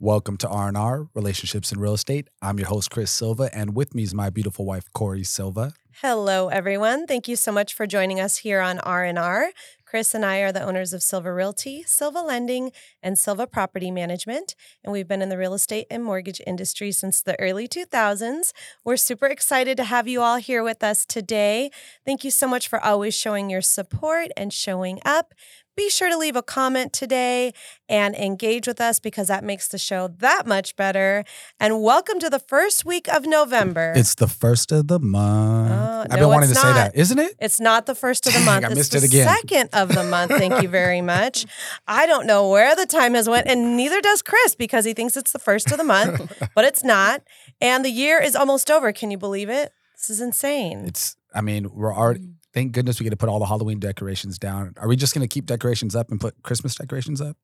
Welcome to R&R, Relationships in Real Estate. I'm your host, Chris Silva, and with me is my beautiful wife, Corey Silva. Hello, everyone. Thank you so much for joining us here on R&R. Chris and I are the owners of Silva Realty, Silva Lending, and Silva Property Management, and we've been in the real estate and mortgage industry since the early 2000s. We're super excited to have you all here with us today. Thank you so much for always showing your support and showing up. Be sure to leave a comment today and engage with us because that makes the show that much better. And welcome to the first week of November. It's the first of the month. Uh, I've no, been wanting to it's say that, isn't it? It's not the first of the Dang, month. I it's missed the it again. second of the month. Thank you very much. I don't know where the time has went, and neither does Chris because he thinks it's the first of the month, but it's not. And the year is almost over. Can you believe it? This is insane. It's, I mean, we're already, Mm. Thank goodness we get to put all the Halloween decorations down. Are we just going to keep decorations up and put Christmas decorations up?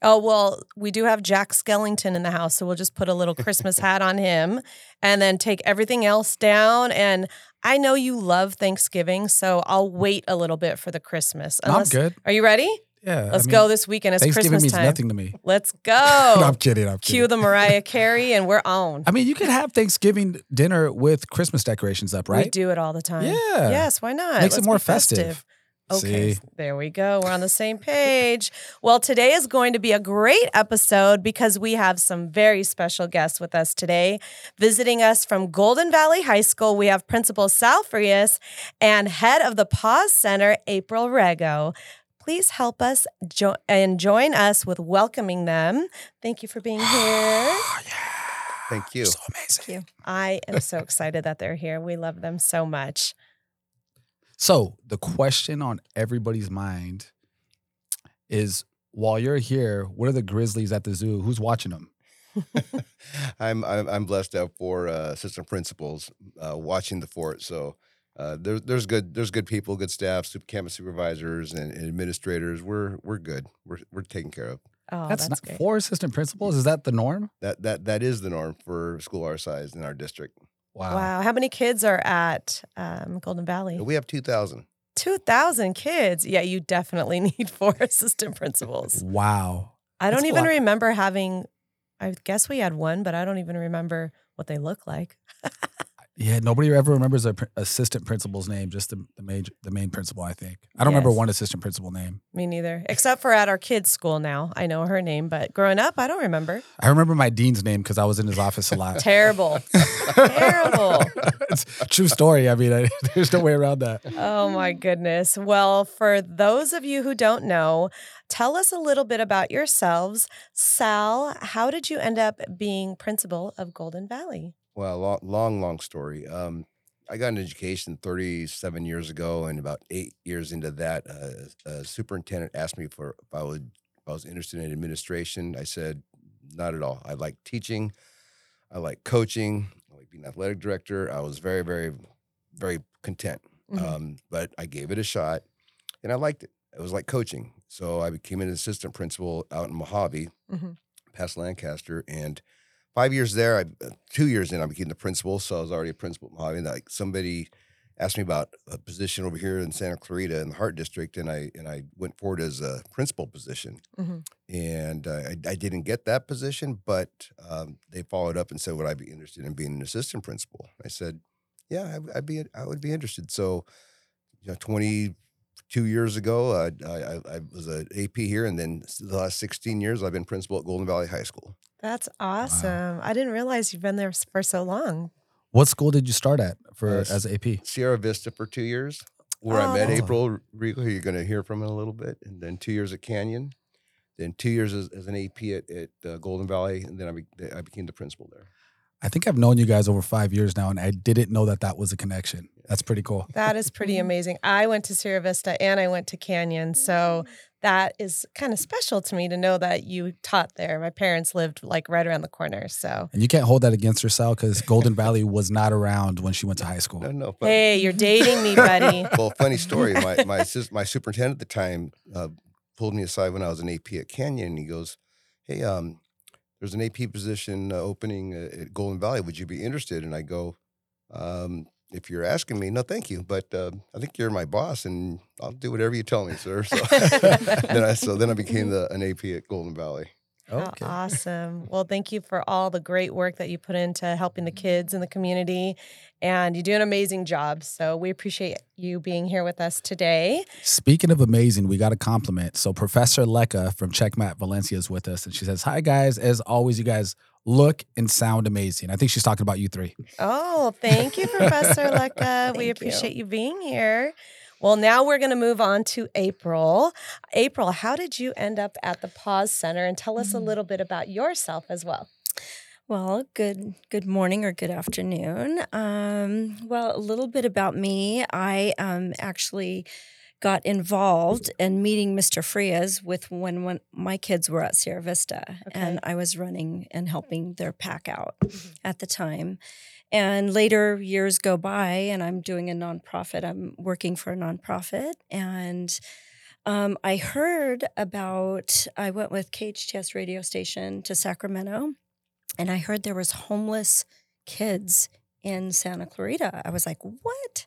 Oh, well, we do have Jack Skellington in the house, so we'll just put a little Christmas hat on him and then take everything else down. And I know you love Thanksgiving, so I'll wait a little bit for the Christmas. No, I'm good. Are you ready? Yeah. Let's mean, go this weekend. It's Thanksgiving Christmas means time. nothing to me. Let's go. no, I'm kidding. I'm Cue kidding. the Mariah Carey, and we're on. I mean, you could have Thanksgiving dinner with Christmas decorations up, right? We do it all the time. Yeah. Yes, why not? Makes it Let's more be festive. Okay, See? there we go. We're on the same page. Well, today is going to be a great episode because we have some very special guests with us today. Visiting us from Golden Valley High School, we have Principal Sal Frias and head of the PAWs Center, April Rego. Please help us jo- and join us with welcoming them. Thank you for being here. Oh, yeah. Thank you. So amazing. I am so excited that they're here. We love them so much. So the question on everybody's mind is while you're here, what are the Grizzlies at the zoo? Who's watching them? I'm, I'm I'm blessed to have four uh, assistant principals uh, watching the fort. So uh, there's there's good there's good people, good staff, super campus supervisors and, and administrators. We're we're good. We're we're taken care of. Oh, that's, that's, not great. four assistant principals. Is that the norm? That that that is the norm for school our size in our district. Wow. Wow. How many kids are at um, Golden Valley? We have two thousand. 2,000 kids. Yeah, you definitely need four assistant principals. Wow. I don't a even remember having, I guess we had one, but I don't even remember what they look like. Yeah, nobody ever remembers a pr- assistant principal's name, just the, the major, the main principal. I think I don't remember one assistant principal name. Me neither, except for at our kids' school now. I know her name, but growing up, I don't remember. I remember my dean's name because I was in his office a lot. Terrible. Terrible. it's true story. I mean, I, there's no way around that. Oh my goodness. Well, for those of you who don't know, tell us a little bit about yourselves. Sal, how did you end up being principal of Golden Valley? Well, long long, long story. Um, I got an education 37 years ago, and about eight years into that, uh, a superintendent asked me for if I would if I was interested in administration. I said, not at all. I like teaching. I like coaching. I like being athletic director. I was very, very, very content. Mhm. Um, but I gave it a shot, and I liked it. It was like coaching. So I became an assistant principal out in Mojave, Mhm. past Lancaster, and five years there, I, uh, two years in, I became the principal. So I was already a principal at Mojave. And like somebody asked me about a position over here in Santa Clarita in the Hart District, and I and I went forward as a principal position. Mhm. And uh, I, I didn't get that position, but um, they followed up and said, "Would I be interested in being an assistant principal?" I said, "Yeah, I, I'd be. I would be interested." So, you know, twenty two years ago, uh, I, I, I was an AP here, and then the last sixteen years, I've been principal at Golden Valley High School. That's awesome. I didn't realize you've been there for so long. What school did you start at for Uh, as AP? Sierra Vista for two years, where Oh, I met April Rego, who you're going to hear from in a little bit, and then two years at Canyon, then two years as, as an AP at, at uh, Golden Valley, and then I, be, I became the principal there. I think I've known you guys over five years now, and I didn't know that that was a connection. That's pretty cool. That is pretty amazing. I went to Sierra Vista and I went to Canyon. So that is kind of special to me to know that you taught there. My parents lived like right around the corner. So, And you can't hold that against her, Sal, because Golden Valley was not around when she went to high school. No, no. But, hey, you're dating me, buddy. well, funny story. My my sis- my superintendent at the time uh, pulled me aside when I was an AP at Canyon, and he goes, "Hey, um, there's an AP position uh, opening uh, at Golden Valley. Would you be interested?" And I go, um, "If you're asking me, no, thank you. But uh, I think you're my boss, and I'll do whatever you tell me, sir." So then I so then I became the an AP at Golden Valley. How awesome. Well, thank you for all the great work that you put into helping the mm-hmm. kids in the community. And you do an amazing job. So we appreciate you being here with us today. Speaking of amazing, we got a compliment. So Professor Lecca from Checkmat Valencia is with us, and she says, "Hi guys, as always, you guys look and sound amazing." I think she's talking about you three. Oh, thank you, Professor Lecca. we appreciate you being here. Well, now we're going to move on to April. April, how did you end up at the PAWs Center? And tell us a Mm. little bit about yourself as well. Well, good good morning or good afternoon. Um, well, a little bit about me. I um, actually got involved in meeting Mr. Frias with when when my kids were at Sierra Vista, and I was running and helping their pack out at the time. And later years go by, and I'm doing a nonprofit. I'm working for a nonprofit, and um, I heard about. I went with KHTS radio station to Sacramento, and I heard there was homeless kids in Santa Clarita. I was like, "What?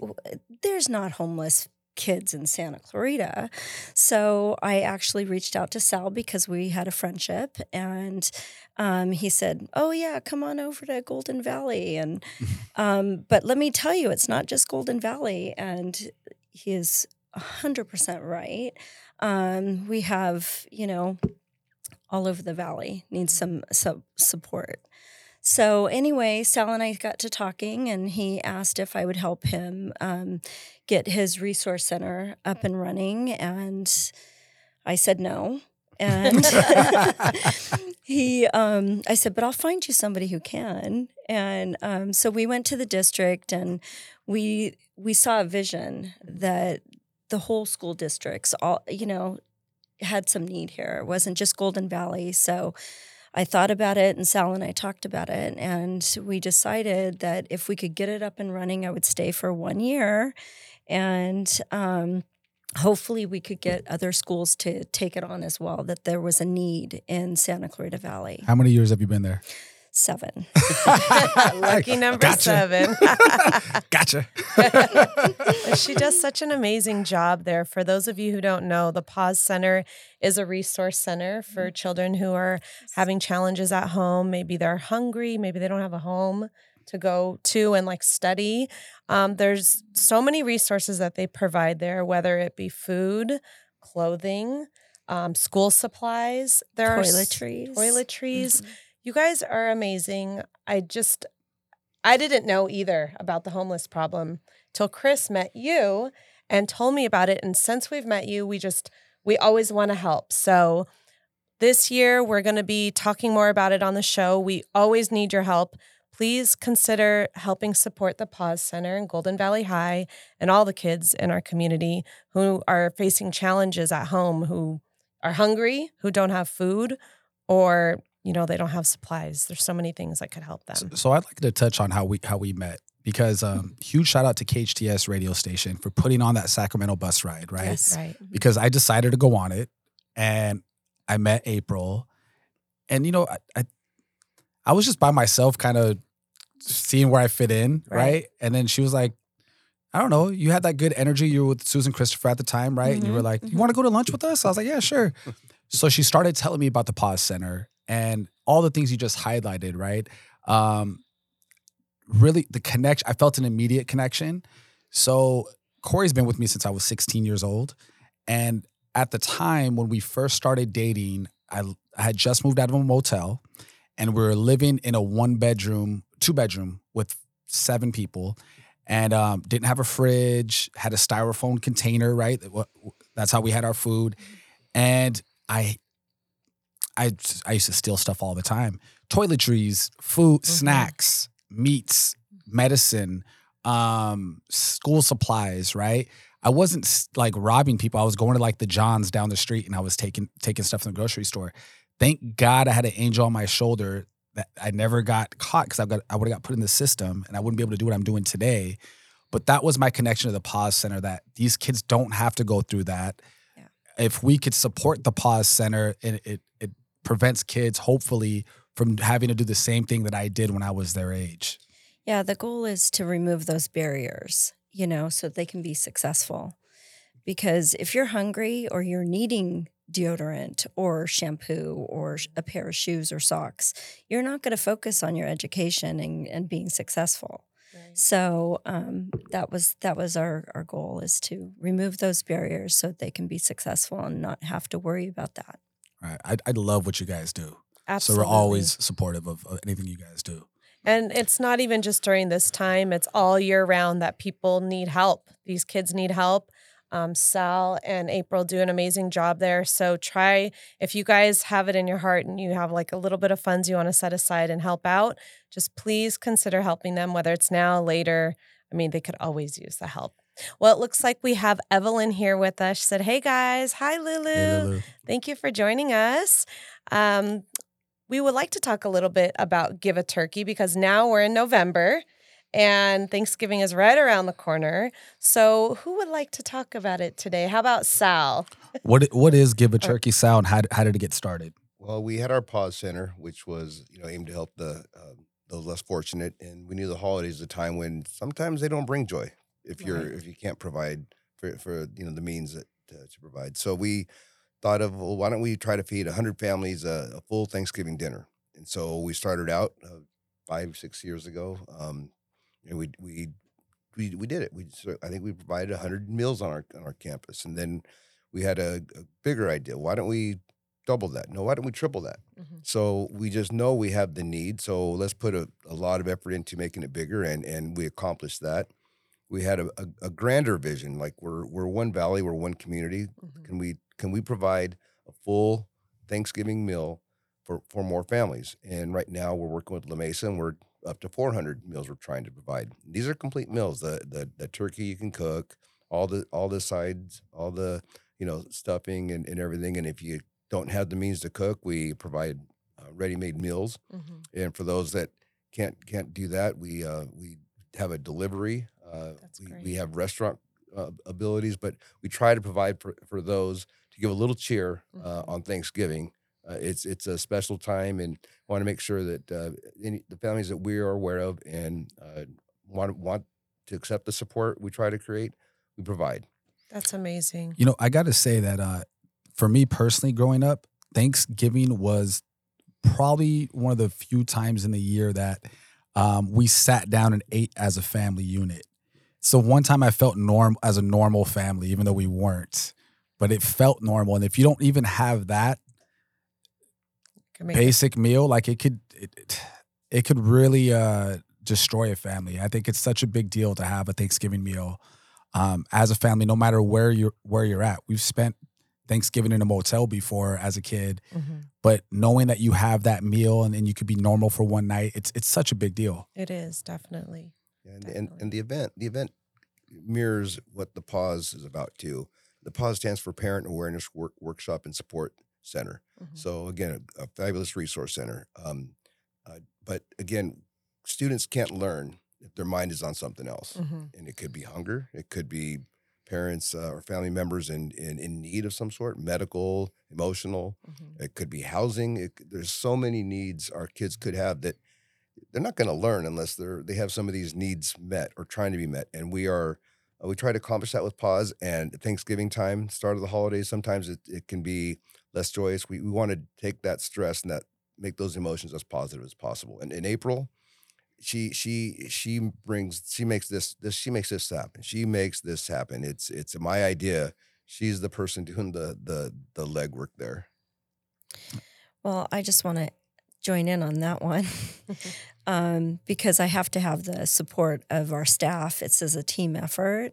Who- There's not homeless kids in Santa Clarita." So I actually reached out to Sal because we had a friendship, and um, he said, "Oh yeah, come on over to Golden Valley." And um, but let me tell you, it's not just Golden Valley, and he is hundred percent right. Um, we have, you know, all over the valley needs some some support. So anyway, Sal and I got to talking, and he asked if I would help him um, get his resource center up and running, and I said no. And he, um, I said, but I'll find you somebody who can. And um, so we went to the district, and we we saw a vision that the whole school districts, all you know, had some need here. It wasn't just Golden Valley. So I thought about it, and Sal and I talked about it, and we decided that if we could get it up and running, I would stay for one year, and um, hopefully we could get other schools to take it on as well. That there was a need in Santa Clarita Valley. How many years have you been there? Seven. Lucky number Gotcha. seven. Gotcha. she does such an amazing job there. For those of you who don't know, the PAWs Center is a resource center for children who are having challenges at home. Maybe they're hungry, maybe they don't have a home to go to and like study. Um, there's so many resources that they provide there, whether it be food, clothing, um, school supplies. There are s- Toiletries. toiletries. Mhm. You guys are amazing. I just, I didn't know either about the homeless problem till Chris met you and told me about it. And since we've met you, we just, we always want to help. So this year, we're going to be talking more about it on the show. We always need your help. Please consider helping support the PAWs Center in Golden Valley High and all the kids in our community who are facing challenges at home, who are hungry, who don't have food, or you know they don't have supplies. There's so many things that could help them. So, so I'd like to touch on how we how we met because um, huge shout out to KHTS radio station for putting on that Sacramento bus ride, right? Yes. Right. Because I decided to go on it, and I met April, and you know I I, I was just by myself, kind of seeing where I fit in, right. Right. And then she was like. I don't know. You had that good energy. You were with Susan Christopher at the time, right? And you were Mhm, like, "You want to go to lunch with us?" I was like, "Yeah, sure." so she started telling me about the PAWs Center and all the things you just highlighted, right? Um, really, the connection. I felt an immediate connection. So Corey's been with me since I was 16 years old, and at the time when we first started dating, I, I had just moved out of a motel, and we were living in a one bedroom, two bedroom with seven people, and um, didn't have a fridge, had a styrofoam container, right? That's how we had our food, and I, I, I used to steal stuff all the time: toiletries, food, Mhm. snacks, meats, medicine, um, school supplies, right? I wasn't like robbing people. I was going to like the Johns down the street and I was taking taking stuff from the grocery store. Thank God I had an angel on my shoulder that I never got caught because I got I would have got put in the system and I wouldn't be able to do what I'm doing today. But that was my connection to the PAWs Center that these kids don't have to go through that. Yeah. If we could support the PAWs Center, it, it it prevents kids hopefully from having to do the same thing that I did when I was their age. Yeah, the goal is to remove those barriers, you know, so they can be successful. Because if you're hungry or you're needing deodorant or shampoo or a pair of shoes or socks, you're not going to focus on your education and, and being successful. So um, that was that was our our goal is to remove those barriers so that they can be successful and not have to worry about that. Right. I, I love what you guys do. Absolutely. So we're always supportive of, of anything you guys do. And it's not even just during this time, it's all year round that people need help. These kids need help. Um, Sal and April do an amazing job there. So try, if you guys have it in your heart and you have like a little bit of funds you want to set aside and help out, just please consider helping them, whether it's now, later. I mean, they could always use the help. Well, it looks like we have Evelyn here with us. She said, Hey guys, hi Lulu. Hey, Lulu. Thank you for joining us. Um, we would like to talk a little bit about Give a Turkey because now we're in November and Thanksgiving is right around the corner. So, who would like to talk about it today? How about Sal? What what is Give a Turkey Sound? How, how did it get started? Well, we had our PAWs center, which was you know aimed to help the uh, those less fortunate, and we knew the holidays is a time when sometimes they don't bring joy if you're Right. if you can't provide for, for you know the means that to, to provide. So we thought of well, why don't we try to feed hundred families a, a full Thanksgiving dinner? And so we started out uh, five six years ago, um, and we we we we did it. We so I think we provided hundred meals on our on our campus, and then we had a, a bigger idea. Why don't we double that? No, why don't we triple that? So we just know we have the need. So let's put a, a lot of effort into making it bigger, and and we accomplished that. We had a, a, a grander vision, like we're we're one valley, we're one community. Can we can we provide a full Thanksgiving meal for for more families? And right now we're working with La Mesa, and we're up to 400 meals we're trying to provide. These are complete meals. The the the turkey you can cook, all the all the sides, all the you know stuffing and, and everything. And if you don't have the means to cook, we provide uh, ready-made meals. And for those that can't can't do that, we uh, we have a delivery. Uh, That's we, great. we have restaurant uh, abilities, but we try to provide for, for those to give a little cheer uh, Mhm. on Thanksgiving. Uh, it's it's a special time, and want to make sure that uh, any the families that we are aware of and uh, want want to accept the support we try to create, we provide. That's amazing. You know, I got to say that uh, for me personally, growing up, Thanksgiving was probably one of the few times in the year that um, we sat down and ate as a family unit. So one time I felt norm as a normal family, even though we weren't, but it felt normal. And if you don't even have that Can make it- basic meal, like it could, it, it, it could really uh, destroy a family. I think it's such a big deal to have a Thanksgiving meal um, as a family, no matter where you're where you're at. We've spent Thanksgiving in a motel before as a kid, Mhm. but knowing that you have that meal and, and you could be normal for one night, it's it's such a big deal. It is definitely. And, and Definitely. and the event the event mirrors what the PAWs is about too. The PAWs stands for Parent Awareness Work, Workshop and Support Center. Mhm. So again, a, a fabulous resource center. Um, uh, but again, students can't learn if their mind is on something else, Mhm. and it could be hunger, it could be parents uh, or family members in, in in need of some sort, medical, emotional. Mhm. It could be housing. It, there's so many needs our kids could have that they're not going to learn unless they're they have some of these needs met or trying to be met. And we are uh, we try to accomplish that with PAWs and Thanksgiving time, start of the holidays. Sometimes it, it can be less joyous. We we want to take that stress and that make those emotions as positive as possible. And in April, she she she brings she makes this this she makes this happen. She makes this happen. It's it's my idea. She's the person doing the the the legwork there. Well, I just want to join in on that one um, because I have to have the support of our staff. It's as a team effort,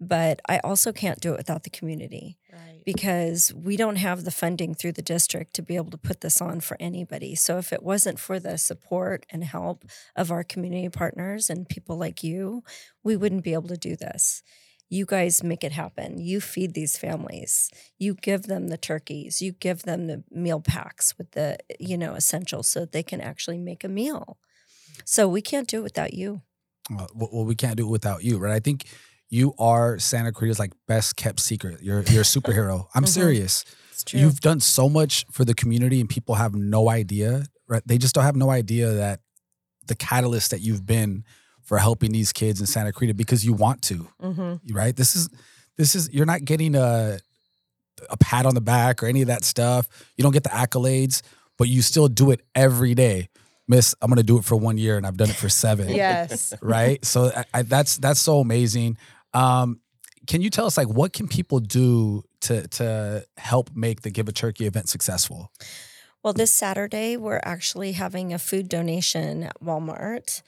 but I also can't do it without the community Right. because we don't have the funding through the district to be able to put this on for anybody. So if it wasn't for the support and help of our community partners and people like you, we wouldn't be able to do this. You guys make it happen. You feed these families. You give them the turkeys. You give them the meal packs with the, you know, essentials so that they can actually make a meal. So we can't do it without you. Well, well, we can't do it without you, right? I think you are Santa Cruz's like best kept secret. You're you're a superhero. I'm Mhm. serious. It's true. You've done so much for the community, and people have no idea. Right? They just don't have no idea that the catalyst that you've been for helping these kids in Santa Cruz because you want to. Mhm. Right? This is this is you're not getting a a pat on the back or any of that stuff. You don't get the accolades, but you still do it every day. Miss, I'm gonna do it for one year, and I've done it for seven. Yes. right. So I, I, that's that's so amazing. Um, can you tell us like what can people do to to help make the Give a Turkey event successful? Well, this Saturday, we're actually having a food donation at Walmart.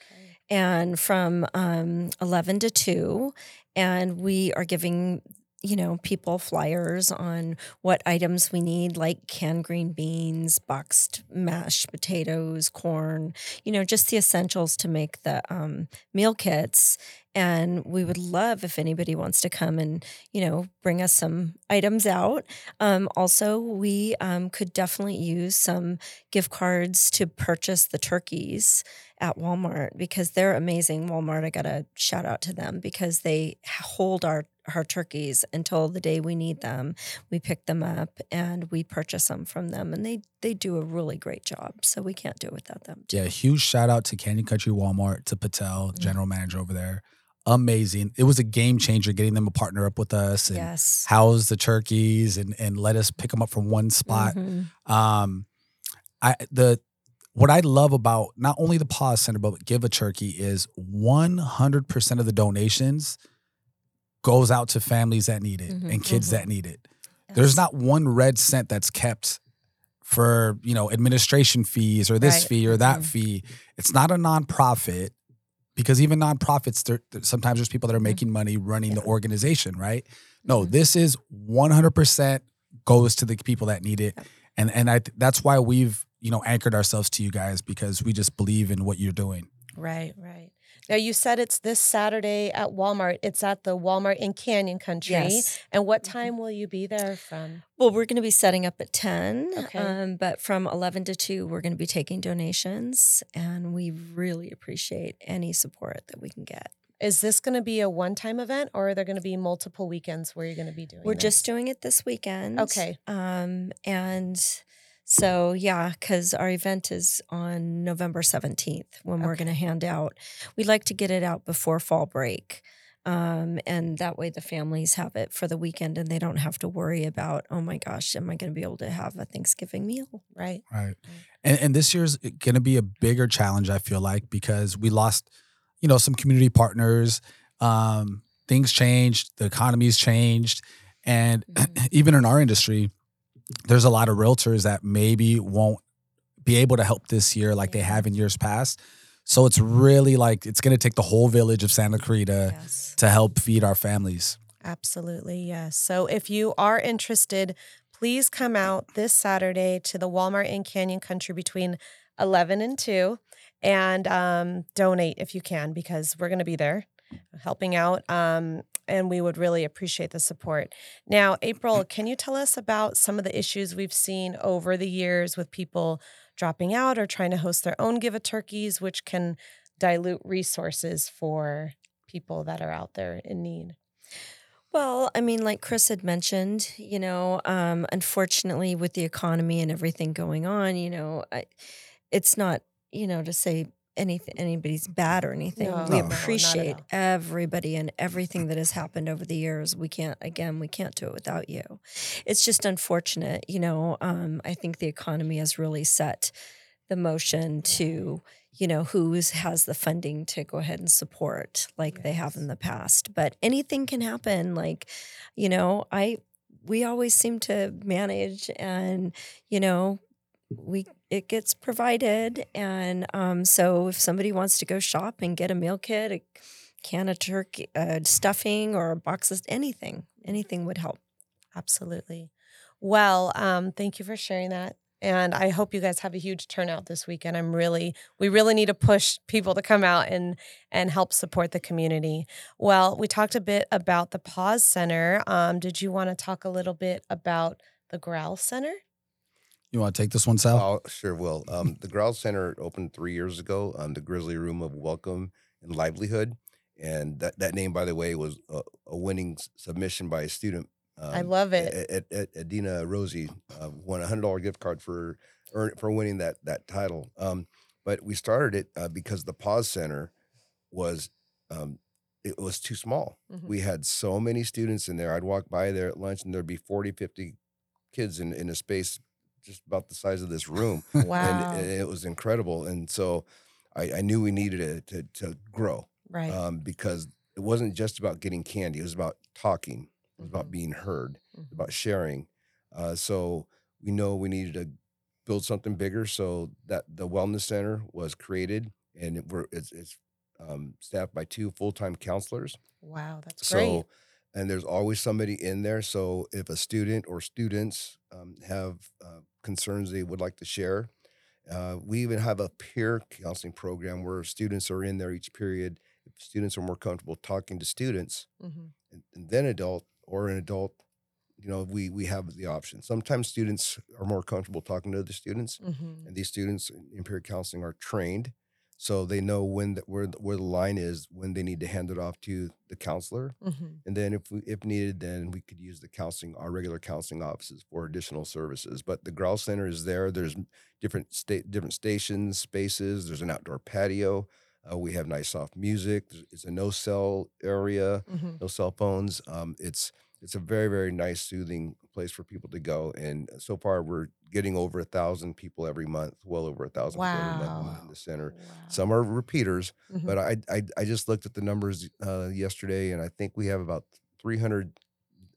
And from um, 11 to 2, and we are giving you know, people flyers on what items we need, like canned green beans, boxed mashed potatoes, corn, you know, just the essentials to make the um, meal kits. And we would love if anybody wants to come and, you know, bring us some items out. Um, also, we um, could definitely use some gift cards to purchase the turkeys at Walmart because they're amazing. Walmart, I got to shout out to them because they hold our our turkeys until the day we need them. We pick them up and we purchase them from them, and they they do a really great job. So we can't do it without them. Too. Yeah, huge shout out to Canyon Country Walmart to Patel, mm-hmm. general manager over there. Amazing. It was a game changer getting them to partner up with us and yes. house the turkeys and and let us pick them up from one spot. Mm-hmm. Um, I the what I love about not only the PAWs Center but Give a Turkey is 100% of the donations goes out to families that need it mm-hmm, and kids mm-hmm. that need it. Yes. There's not one red cent that's kept for, you know, administration fees or this right. fee or that mm-hmm. fee. It's not a nonprofit because even nonprofits, there sometimes there's people that are mm-hmm. making money running yeah. the organization, right? No, mm-hmm. this is 100% goes to the people that need it. And and I that's why we've, you know, anchored ourselves to you guys because we just believe in what you're doing. Right, right. Now you said it's this Saturday at Walmart. It's at the Walmart in Canyon Country. Yes. And what mm-hmm. time will you be there from? Well, we're going to be setting up at 10. Okay. Um, but from 11 to 2, we're going to be taking donations. And we really appreciate any support that we can get. Is this going to be a one time event or are there going to be multiple weekends where you're going to be doing We're this? just doing it this weekend. Okay. Um, and so, yeah, because our event is on November 17th when we're going to hand out. We'd like to get it out before fall break. Um, and that way the families have it for the weekend and they don't have to worry about, oh my gosh, am I going to be able to have a Thanksgiving meal? Right. Right. And, and this year's going to be a bigger challenge, I feel like, because we lost, you know, some community partners. Um, things changed, the economy's changed. And mm-hmm. even in our industry, there's a lot of realtors that maybe won't be able to help this year like they have in years past. So it's really like it's going to take the whole village of Santa Clarita yes. to help feed our families. Absolutely, yes. So if you are interested, please come out this Saturday to the Walmart in Canyon Country between 11 and 2 and um, donate if you can because we're going to be there helping out. Um, and we would really appreciate the support. Now, April, can you tell us about some of the issues we've seen over the years with people dropping out or trying to host their own give a turkeys, which can dilute resources for people that are out there in need? Well, I mean, like Chris had mentioned, you know, um, unfortunately, with the economy and everything going on, you know, I, it's not, you know, to say anything anybody's bad or anything. No, we no, appreciate everybody and everything that has happened over the years. We can't again, we can't do it without you. It's just unfortunate, you know. Um, I think the economy has really set the motion to you know who has the funding to go ahead and support like yes. they have in the past but anything can happen like you know i we always seem to manage and you know we it gets provided and um, so if somebody wants to go shop and get a meal kit a can of turkey uh, stuffing or a box of anything anything would help. Absolutely. Well um, thank you for sharing that and i hope you guys have a huge turnout this weekend. I'm really we really need to push people to come out and and help support the community. Well we talked a bit about the PAWs center. Um, did you want to talk a little bit about the growl center you want to take this one, Sal? Oh, sure will. Um, the Growl Center opened three years ago, um, the Grizzly Room of Welcome and Livelihood. And that, that name, by the way, was a, a winning submission by a student. Um, I love it. At, at, at Adina Rosie uh, won a hundred dollar gift card for for winning that that title. Um, but we started it uh, because the PAWs Center was um, it was too small. Mm-hmm. We had so many students in there. I'd walk by there at lunch and there'd be 40, 50 kids in, in a space just about the size of this room. Wow. And, it was incredible. And so I, I knew we needed it to, to grow right. um, because it wasn't just about getting candy. It was about talking. It was about being heard, Mhm. about sharing. Uh, so we know we needed to build something bigger. So that the wellness center was created, and it, we're, it's, it's um, staffed by two full time counselors. Wow. That's great. So, and there's always somebody in there. So if a student or students um, have uh, concerns they would like to share, uh, we even have a peer counseling program where students are in there each period. If students are more comfortable talking to students Mhm. and, and then adult or an adult, you know, we we have the option. Sometimes students are more comfortable talking to other students, Mhm. and these students in peer counseling are trained, so they know when the, where the, where the line is when they need to hand it off to the counselor. Mhm. And then if we, if needed, then we could use the counseling, our regular counseling offices for additional services. But the Growl Center is there. There's different state, different stations, spaces. There's an outdoor patio. Uh, we have nice soft music. It's a no cell area, Mhm. no cell phones. Um, it's it's a very very nice, soothing place for people to go. And so far, we're getting over a thousand people every month. Well over a thousand people every month in- the center. Wow. Some are repeaters, Mhm. but I, I I just looked at the numbers uh, yesterday, and I think we have about 300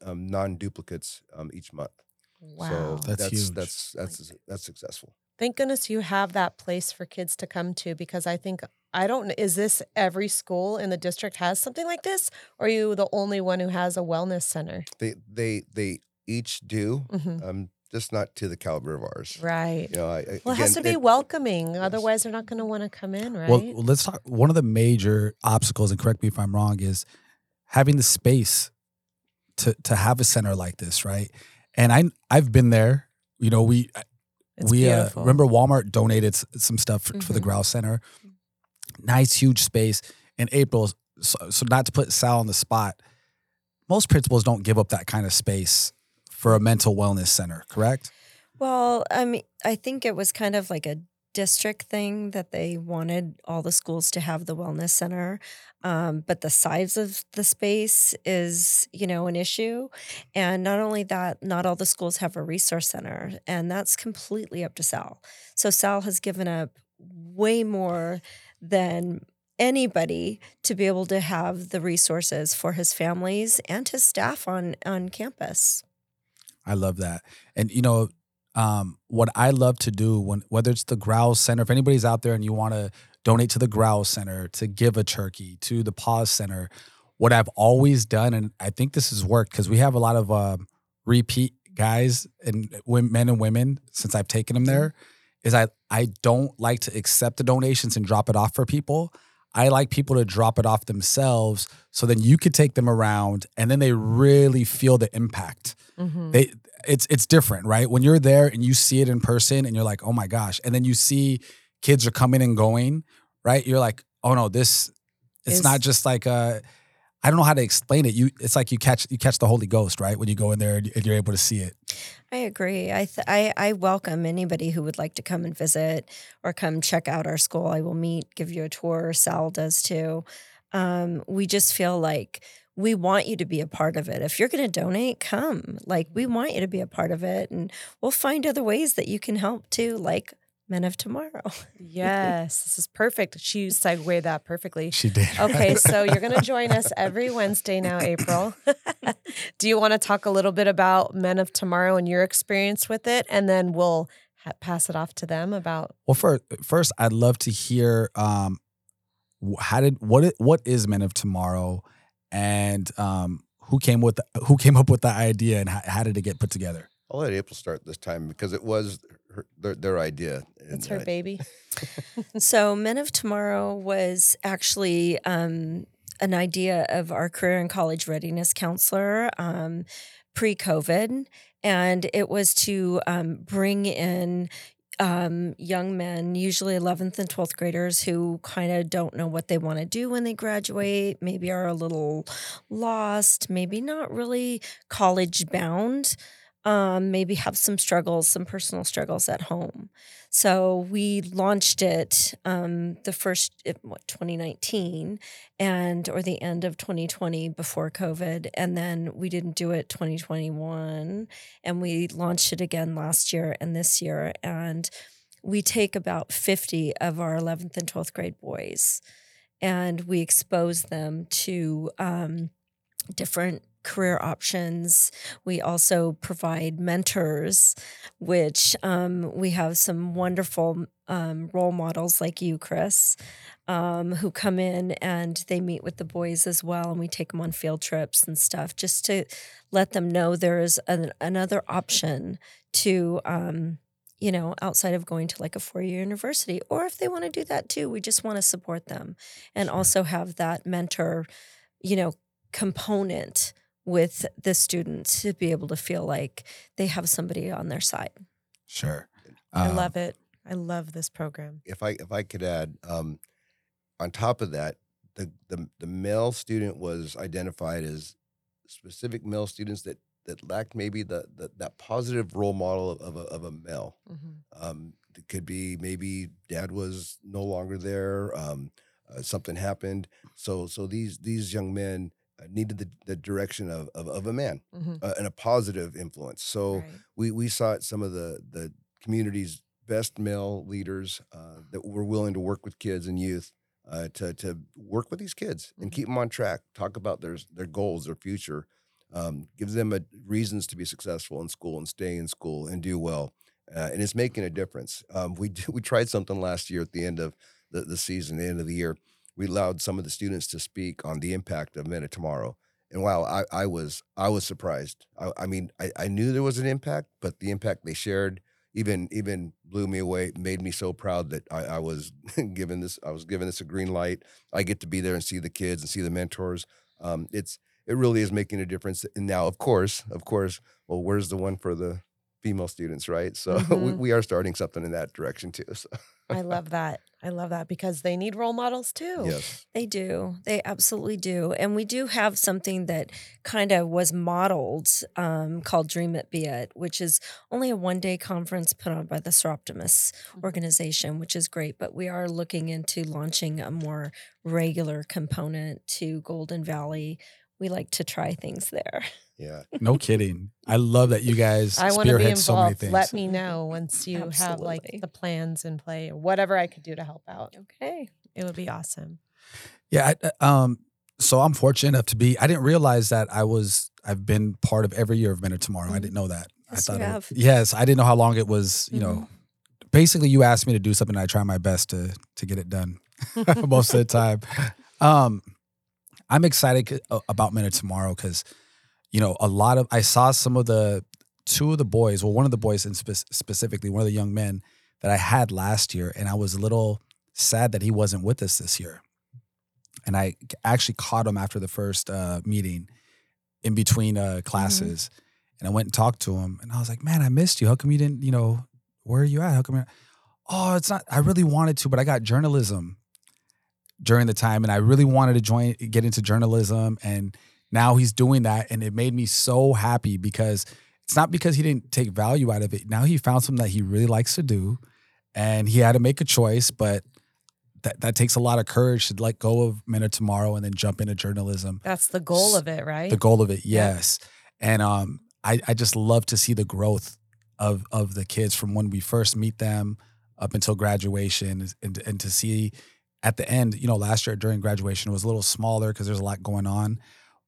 um, non-duplicates um, each month. wow. So That's that's huge. that's that's that's successful. Thank goodness you have that place for kids to come to because I think I don't is this every school in the district has something like this or are you the only one who has a wellness center? They they they each do, Mhm. um, just not to the caliber of ours. Right. You know, I, I- Well, it has to again, be welcoming. Otherwise, they're not going to want to come in, right? Well, well, let's talk. One of the major obstacles, and correct me if I'm wrong, is having the space to to have a center like this, right? And I I've been there. You know, we it's we uh, remember Walmart donated some stuff for, for the Mhm. Growl Center. Nice, huge space. In April, so, so not to put Sal on the spot, most principals don't give up that kind of space for a mental wellness center, correct? Well, I mean, I think it was kind of like a district thing that they wanted all the schools to have the wellness center. Um, but the size of the space is, you know, an issue. And not only that, not all the schools have a resource center, and that's completely up to Sal. So Sal has given up way more than anybody to be able to have the resources for his families and his staff on on campus. I love that. And you know, um, what I love to do when whether it's the Growl Center, if anybody's out there and you want to donate to the Growl Center, to give a turkey, to the PAWs Center, what I've always done, and I think this has worked because we have a lot of um, repeat guys and women, men and women since I've taken them there, is I I don't like to accept the donations and drop it off for people. I like people to drop it off themselves so then you could take them around and then they really feel the impact. Mhm. they it's it's different right? When you're there and you see it in person and you're like oh my gosh. And then you see kids are coming and going right? You're like oh no this it's Is- not just like uh i don't know how to explain it you it's like you catch you catch the holy ghost right when you go in there and you're able to see it I agree. I, th- I I welcome anybody who would like to come and visit or come check out our school. I will meet, give you a tour. Sal does too. Um, we just feel like we want you to be a part of it. If you're going to donate, come. Like we want you to be a part of it, and we'll find other ways that you can help too, like Men of Tomorrow. Yes, this is perfect. She segued that perfectly. she did Okay, so you're going to join us every Wednesday now, April. Do you want to talk a little bit about Men of Tomorrow and your experience with it? And then we'll ha- pass it off to them about. well for, first i'd love to hear um how did what what is men of tomorrow and um who came with the, who came up with the idea and how, how did it get put together I'll let April start this time because it was her, their, their idea. It's her uh, baby. so men of tomorrow was actually um, an idea of our career and college readiness counselor um, pre-covid and it was to um, bring in um, young men usually 11th and 12th graders who kind of don't know what they want to do when they graduate maybe are a little lost maybe not really college bound um, maybe have some struggles, some personal struggles at home. So we launched it um, the first what 2019 and or the end of 2020 before COVID, and then we didn't do it 2021, and we launched it again last year and this year, and we take about 50 of our 11th and 12th grade boys, and we expose them to um, different career options. We also provide mentors, which um, we have some wonderful um, role models like you, Chris, um, who come in and they meet with the boys as well. And we take them on field trips and stuff just to let them know there is an, another option to. Um, you know, outside of going to like a four year university, or if they want to do that too, we just want to support them and also have that mentor, you know, component with the students to be able to feel like they have somebody on their side. Sure. I Um, love it. I love this program. if I if I could add, um, on top of that, the, the the male student was identified as specific male students that that lacked maybe the, the that positive role model of, of a of a male. Um, it could be maybe dad was no longer there. Um, uh, something happened. So so these these young men uh, needed the, the direction of, of of a man Mhm. uh, and a positive influence. So Right. we we sought some of the the community's best male leaders uh, that were willing to work with kids and youth uh, to to work with these kids and Mhm. keep them on track. Talk about their their goals, their future. Um, gives them a, reasons to be successful in school and stay in school and do well. Uh, and it's making a difference. Um, we d- we tried something last year at the end of the, the season, the end of the year. We allowed some of the students to speak on the impact of Men of Tomorrow. And wow, I, I was I was surprised. I, I mean, I, I knew there was an impact, but the impact they shared even even blew me away. Made me so proud that I, I was given this. I was given this a green light. I get to be there and see the kids and see the mentors. Um, it's it really is making a difference. And now, of course, of course, well, where's the one for the female students, right? So we, Mhm. we are starting something in that direction too. So I love that. I love that because they need role models too. yes, They do. They absolutely do. And we do have something that kind of was modeled um, called Dream It Be It, which is only a one day conference put on by the Soroptimist Mhm. organization, which is great. But we are looking into launching a more regular component to Golden Valley. We like to try things there. yeah. no kidding. I love that you guys I want to be spearhead so many involved. things. Let me know once you have Absolutely. like the plans in play or whatever I could do to help out. Okay. It would be awesome. Yeah. I, uh, um. So I'm fortunate enough to be. I didn't realize that I was. I've been part of every year of Men of Tomorrow. I didn't know that. Yes, I you thought. it- have. yes, I didn't know how long it was. You know, Mm-hmm. basically, you asked me to do something. and I try my best to to get it done most of the time. Um, I'm excited c- a- about Men of Tomorrow because, you know, a lot of I saw some of the two of the boys. Well, one of the boys, in spe- specifically one of the young men that I had last year, and I was a little sad that he wasn't with us this year. And I actually caught him after the first uh, meeting, in between uh, classes, and I went and talked to him, and I was like, "Man, I missed you. How come you didn't? You know, where are you at? How come?" You're, oh, it's not. I really wanted to, but I got journalism during the time, and I really wanted to join, get into journalism, and now he's doing that, and it made me so happy because it's not because he didn't take value out of it. Now he found something that he really likes to do, and he had to make a choice, but. That, that takes a lot of courage to let go of Men of Tomorrow and then jump into journalism That's the goal of it, right? the goal of it Yeah. yes and um I, I just love to see the growth of of the kids from when we first meet them up until graduation and, and to see at the end you know last year during graduation it was a little smaller because there's a lot going on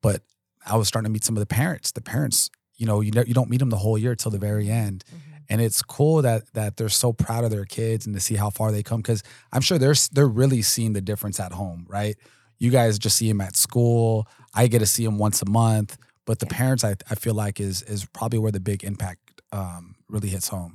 but i was starting to meet some of the parents the parents you know you, ne- you don't meet them the whole year till the very end Mhm. and it's cool that that they're so proud of their kids and to see how far they come because i'm sure they're they're really seeing the difference at home right you guys just see them at school i get to see them once a month but the Yeah. parents I, I feel like is is probably where the big impact um, really hits home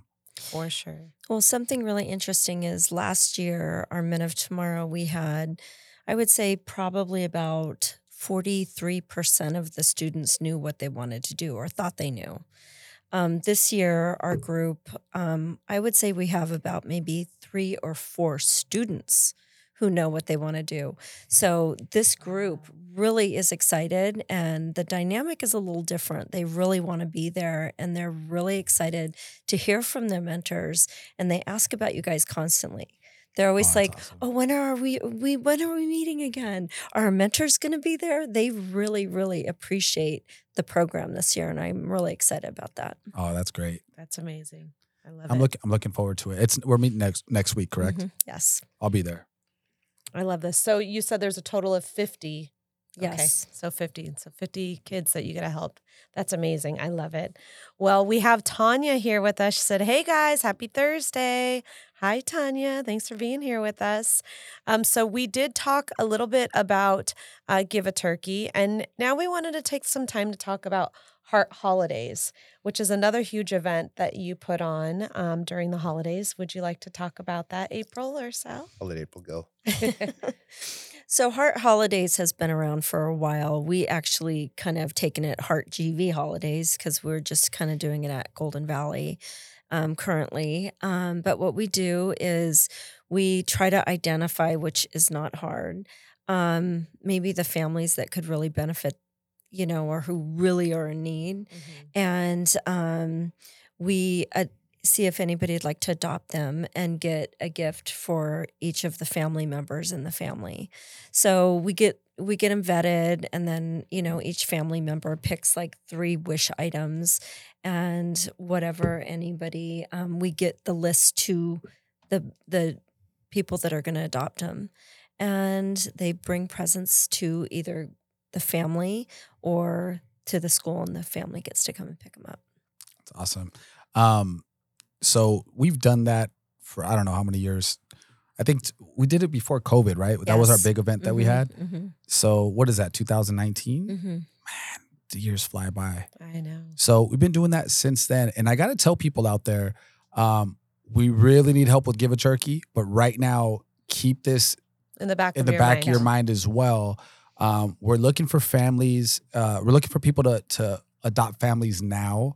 For sure. Well, something really interesting is last year, our Men of Tomorrow, we had, I would say, probably about 43% of the students knew what they wanted to do or thought they knew. Um, this year, our group, um, I would say we have about maybe three or four students who know what they want to do. So this group really is excited and the dynamic is a little different. They really want to be there and they're really excited to hear from their mentors and they ask about you guys constantly. They're always Oh, like, awesome. "Oh, when are we we when are we meeting again? Are our mentors going to be there?" They really really appreciate the program this year and I'm really excited about that. Oh, that's great. That's amazing. I love it. I'm it. looking. I'm looking forward to it. It's we're meeting next next week, correct? Mhm. Yes. I'll be there. I love this. So you said there's a total of 50. Okay. Yes. So 50. So 50 kids that you get to help. That's amazing. I love it. Well, we have Tanya here with us. She said, Hey guys, happy Thursday. Hi, Tanya. Thanks for being here with us. Um, so we did talk a little bit about uh, Give a Turkey, and now we wanted to take some time to talk about Hart Holidays, which is another huge event that you put on um, during the holidays. Would you like to talk about that, April or Sal? I'll let April go. so Hart Holidays has been around for a while. We actually kind of taken it Hart GV Holidays because we're just kind of doing it at Golden Valley um, currently. Um, but what we do is we try to identify, which is not hard, um, maybe the families that could really benefit, you know, or who really are in need and um, we uh, see if anybody would like to adopt them and get a gift for each of the family members in the family. So we get we get them vetted, and then you know each family member picks like three wish items, and whatever anybody um, we get the list to the the people that are going to adopt them, and they bring presents to either the family or to the school and the family gets to come and pick them up. that's awesome. Um, so we've done that for I don't know how many years. I think t- we did it before COVID, right? That was our big event that we Mhm, had. mhm, So what is that? 2019. mhm. The years fly by. I know. So we've been doing that since then. And I got to tell people out there, um, we really need help with Give a Turkey. But right now, keep this In the back in of the your back mind. of your mind as well. Um, we're looking for families. Uh, we're looking for people to to adopt families now.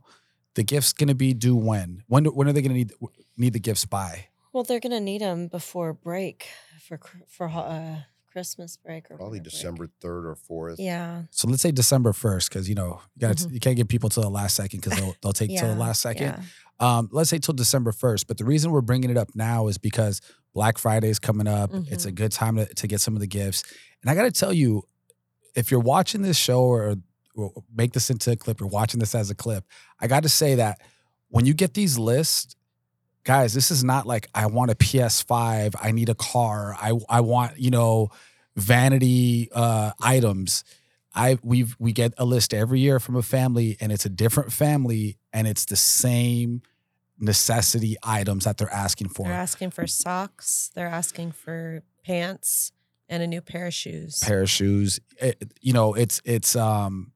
The gift's gonna be due when? When when are they gonna need need the gifts by? Well, they're going to need them before break for for ho- uh, Christmas break or Probably. December 3rd or 4th. Yeah, So let's say December first, because you know you got Mhm. you can't give people till the last second because they'll they'll take till the last second. yeah. Um, let's say till December first. But the reason we're bringing it up now is because Black Friday is coming up. It's a Mhm. good time to, to get some of the gifts. And I got to tell you, if you're watching this show or, or make this into a clip You're watching this as a clip, I got to say that when you get these lists, guys, this is not like I want a PS5, I need a car, I I want you know vanity uh, items. I we've we get a list every year from a family, and it's a different family, and it's the same necessity items that they're asking for. They're asking for socks. They're asking for pants and a new pair of shoes. pair of shoes. It- you know, it's it's um,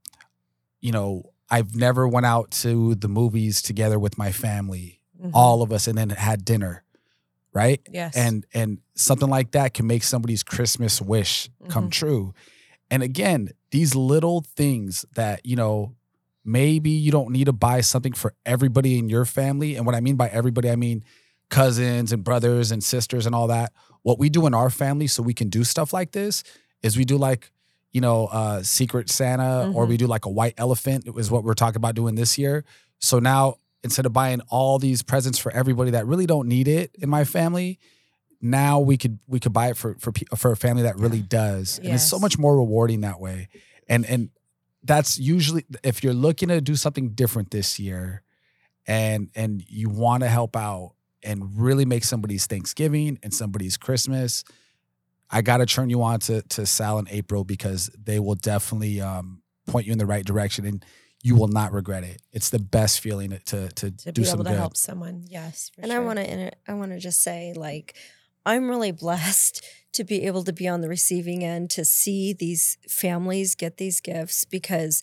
you know, I've never went out to the movies together with my family, Mhm. all of us, and then had dinner, right? yes. And and something like that can make somebody's Christmas wish come Mhm. true. And again, these little things that you know. Maybe you don't need to buy something for everybody in your family. And what I mean by everybody, I mean cousins and brothers and sisters and all that. What we do in our family so we can do stuff like this is we do like, you know, uh Secret Santa or Mhm. we do like a white elephant is what we're talking about doing this year. So now instead of buying all these presents for everybody that really don't need it in my family, now we could we could buy it for for for a family that really does. And it's so much more rewarding that way. And and that's usually if you're looking to do something different this year and and you want to help out and really make somebody's Thanksgiving and somebody's Christmas, I got to turn you on to to Sal and April because they will definitely um, point you in the right direction and you will not regret it. It's the best feeling to to, to do be some able to good. help someone. Yes. for and I want to I want to just say like I'm really blessed to be able to be on the receiving end to see these families get these gifts because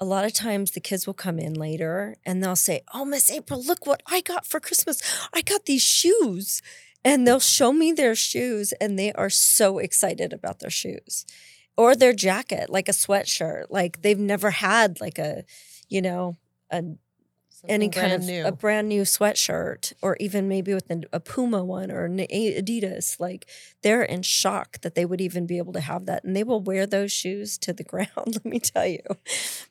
a lot of times the kids will come in later and they'll say, "Oh, Miss April, look what I got for Christmas. I got these shoes." And they'll show me their shoes and they are so excited about their shoes. Or their jacket, like a sweatshirt. Like they've never had like a, you know, a any Something kind of new. a brand new sweatshirt or even maybe with an, a Puma one or an Adidas, like they're in shock that they would even be able to have that, and they will wear those shoes to the ground. Let me tell you,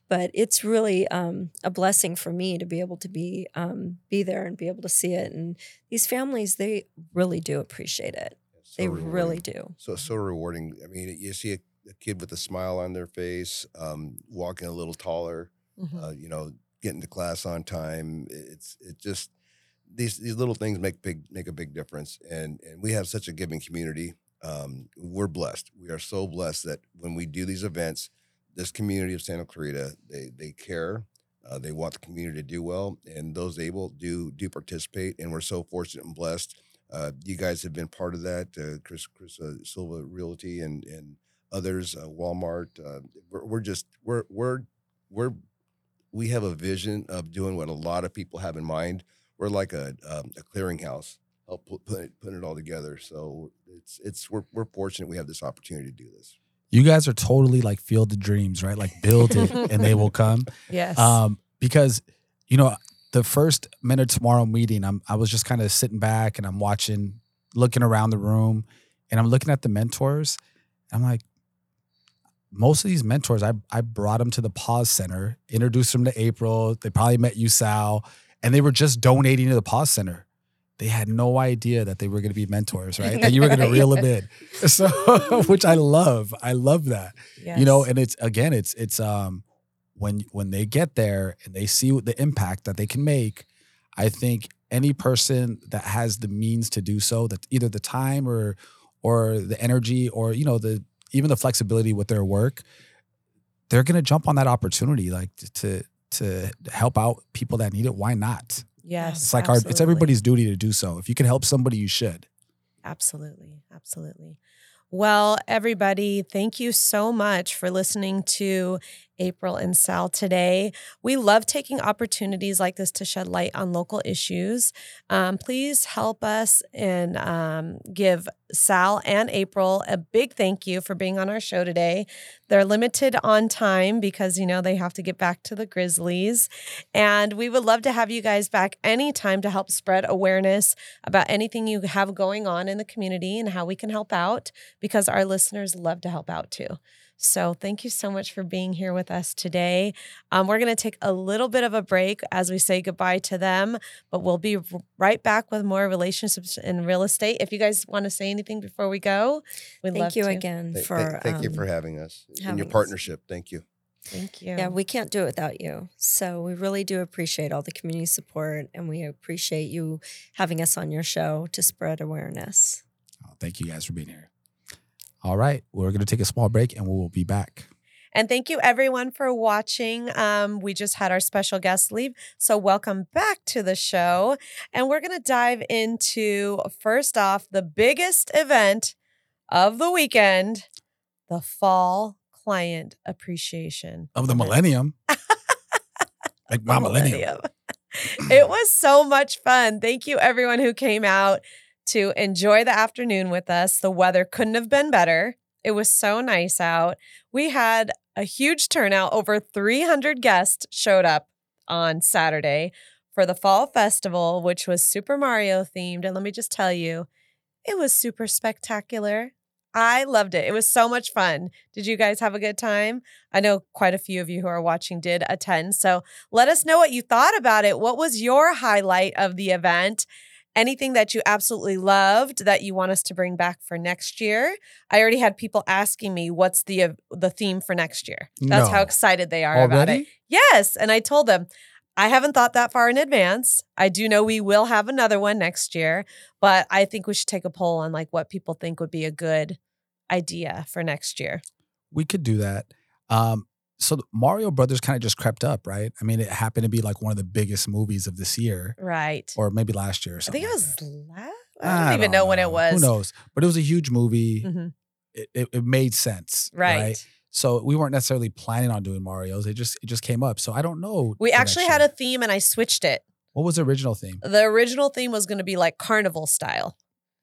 but it's really um, a blessing for me to be able to be um, be there and be able to see it. And these families, they really do appreciate it. So they rewarding. really do. So so rewarding. I mean, you see a, a kid with a smile on their face, um, walking a little taller. Mhm. Uh, you know, getting to class on time. It's it just these these little things make big make a big difference. And and we have such a giving community. Um, we're blessed. We are so blessed that when we do these events, this community of Santa Clarita, they they care. Uh, they want the community to do well, and those able do do participate. And we're so fortunate and blessed. Uh, you guys have been part of that, uh, Chris Chris uh, Silva Realty and and others, uh, Walmart. Uh, we're, we're just we're we're we're we have a vision of doing what a lot of people have in mind. We're like a um, a clearinghouse, help put, put it, putting it all together. So it's it's we're we're fortunate we have this opportunity to do this. You guys are totally like field the dreams, right? Like build it and they will come. Yes. Um, because you know, the first minute tomorrow meeting, I'm I was just kind of sitting back and I'm watching, looking around the room, and I'm looking at the mentors. I'm like, most of these mentors, I I brought them to the PAWs center, introduced them to April. They probably met you, Sal, and they were just donating to the PAWs center. They had no idea that they were going to be mentors, right? That you were going to reel them in. So, which I love. I love that you know and it's again it's it's um when when they get there and they see what the impact that they can make i think any person that has the means to do so that either the time or or the energy or you know the even the flexibility with their work they're going to jump on that opportunity like to to help out people that need it why not yes. it's like our it's everybody's duty to do so if you can help somebody you should Absolutely. Absolutely. Well, everybody, thank you so much for listening to April and Sal today. We love taking opportunities like this to shed light on local issues. Um, please help us and um, give Sal and April a big thank you for being on our show today. They're limited on time because, you know, they have to get back to the Grizzlies. And we would love to have you guys back anytime to help spread awareness about anything you have going on in the community and how we can help out because our listeners love to help out too. So, thank you so much for being here with us today. Um, we're going to take a little bit of a break as we say goodbye to them, but we'll be right back with more relationships in real estate. If you guys want to say anything before we go, we'd love Thank you to. again Th- for th- thank you um, for having us and having your us. partnership. Thank you. Thank you. Yeah, we can't do it without you. So we really do appreciate all the community support and we appreciate you having us on your show to spread awareness. Oh, thank you guys for being here all right we're going to take a small break and we will be back And thank you everyone for watching. Um, we just had our special guest leave. So welcome back to the show. And we're going to dive into first off the biggest event of the weekend the fall client appreciation of the millennium like my millennium millennium. it was so much fun. Thank you, everyone who came out to enjoy the afternoon with us. The weather couldn't have been better. It was so nice out. We had a huge turnout. Over 300 guests showed up on Saturday for the Fall Festival, which was Super Mario themed. And let me just tell you, it was super spectacular. I loved it. It was so much fun. Did you guys have a good time? I know quite a few of you who are watching did attend. So let us know what you thought about it. What was your highlight of the event? Anything that you absolutely loved that you want us to bring back for next year? I already had people asking me what's the uh, the theme for next year. That's how excited they are about it. Yes, and I told them I haven't thought that far in advance. I do know we will have another one next year, but I think we should take a poll on like what people think would be a good idea for next year. we could do that um so the Mario Brothers kind of just crept up, right? I mean, it happened to be like one of the biggest movies of this year, Right. or maybe last year or I something. think it was last. I don't even know when it was. Who knows? But it was a huge movie. Mhm. It, it, it made sense, Right. So we weren't necessarily planning on doing Mario's. It just it just came up. So I don't know. We actually had a theme and I switched it. What was the original theme? The original theme was going to be like carnival style.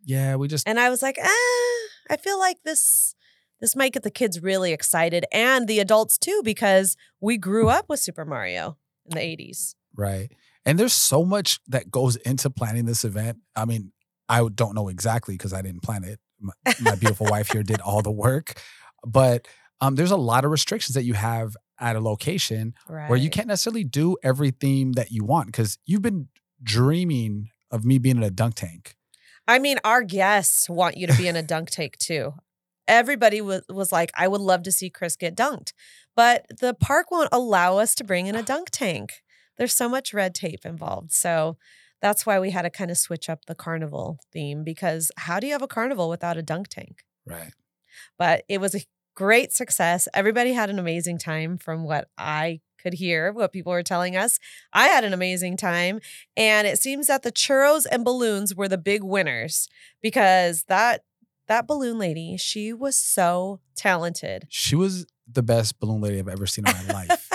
Yeah, we just And I was like, ah, I feel like this this might get the kids really excited and the adults too because we grew up with Super Mario in the 80s. Right. And there's so much that goes into planning this event. I mean, I don't know exactly because I didn't plan it. My, my beautiful wife here did all the work, but um, there's a lot of restrictions that you have at a location Right. where you can't necessarily do every theme that you want because you've been dreaming of me being in a dunk tank. I mean, our guests want you to be in a dunk tank too. Everybody was, was like, I would love to see Chris get dunked, but the park won't allow us to bring in a dunk tank. There's so much red tape involved. So that's why we had to kind of switch up the carnival theme because how do you have a carnival without a dunk tank? Right. But it was a great success. Everybody had an amazing time from what I could hear, what people were telling us. I had an amazing time. And it seems that the churros and balloons were the big winners because that that balloon lady, she was so talented. She was the best balloon lady I've ever seen in my life.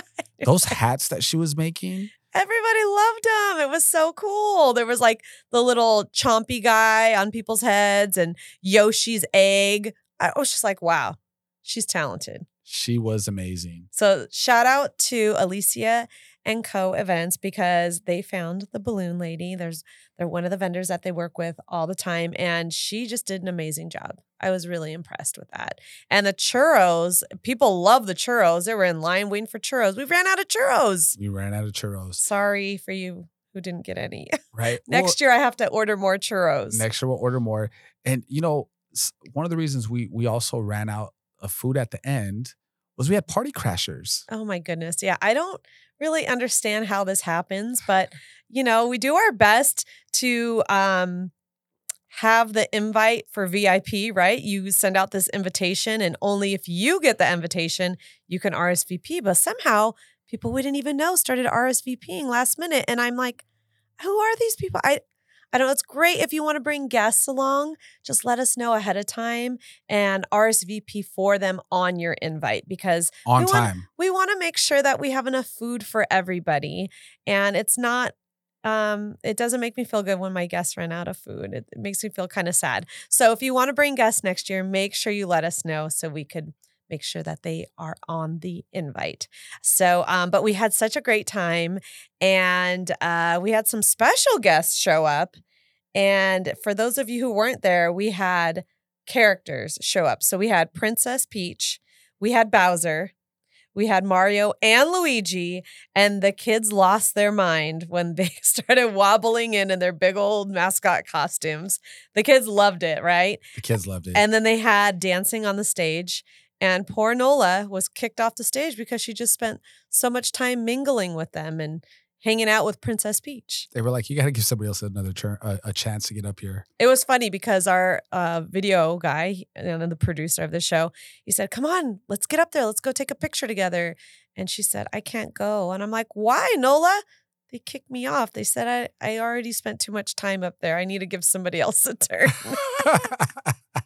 Those hats that she was making, Everybody loved them. It was so cool. There was like the little chompy guy on people's heads and Yoshi's egg. I was just like, wow, she's talented. she was amazing. So shout out to Alicia and Co events because they found the balloon lady. There's they're one of the vendors that they work with all the time and she just did an amazing job. I was really impressed with that. And the churros, people love the churros. They were in line waiting for churros. We ran out of churros. We ran out of churros. Sorry for you who didn't get any. Right. Next year I have to order more churros. Next year we'll order more. And you know, one of the reasons we we also ran out of food at the end was we had party crashers. Oh my goodness. Yeah. I don't really understand how this happens, but you know, we do our best to um have the invite for VIP, right? You send out this invitation and only if you get the invitation, you can RSVP, but somehow people we didn't even know started RSVPing last minute and I'm like, who are these people? I I know. It's great if you want to bring guests along. Just let us know ahead of time and RSVP for them on your invite because On We want- we want to make sure that we have enough food for everybody and it's not um it doesn't make me feel good when my guests run out of food it, it makes me feel kind of sad so if you want to bring guests next year make sure you let us know so we could make sure that they are on the invite so um but we had such a great time and uh we had some special guests show up and for those of you who weren't there we had characters show up so we had princess peach we had bowser we had Mario and Luigi, and the kids lost their mind when they started wobbling in in their big old mascot costumes. The kids loved it, right? The kids loved it. And then they had dancing on the stage. And poor Nola was kicked off the stage because she just spent so much time mingling with them and hanging out with Princess Peach. they were like, "You got to give somebody else another turn, a, a chance to get up here." It was funny because our uh, video guy and the producer of the show, he said, "Come on, let's get up there. Let's go take a picture together." And she said, "I can't go." And I'm like, "Why, Nola?" They kicked me off. They said I, I already spent too much time up there. I need to give somebody else a turn.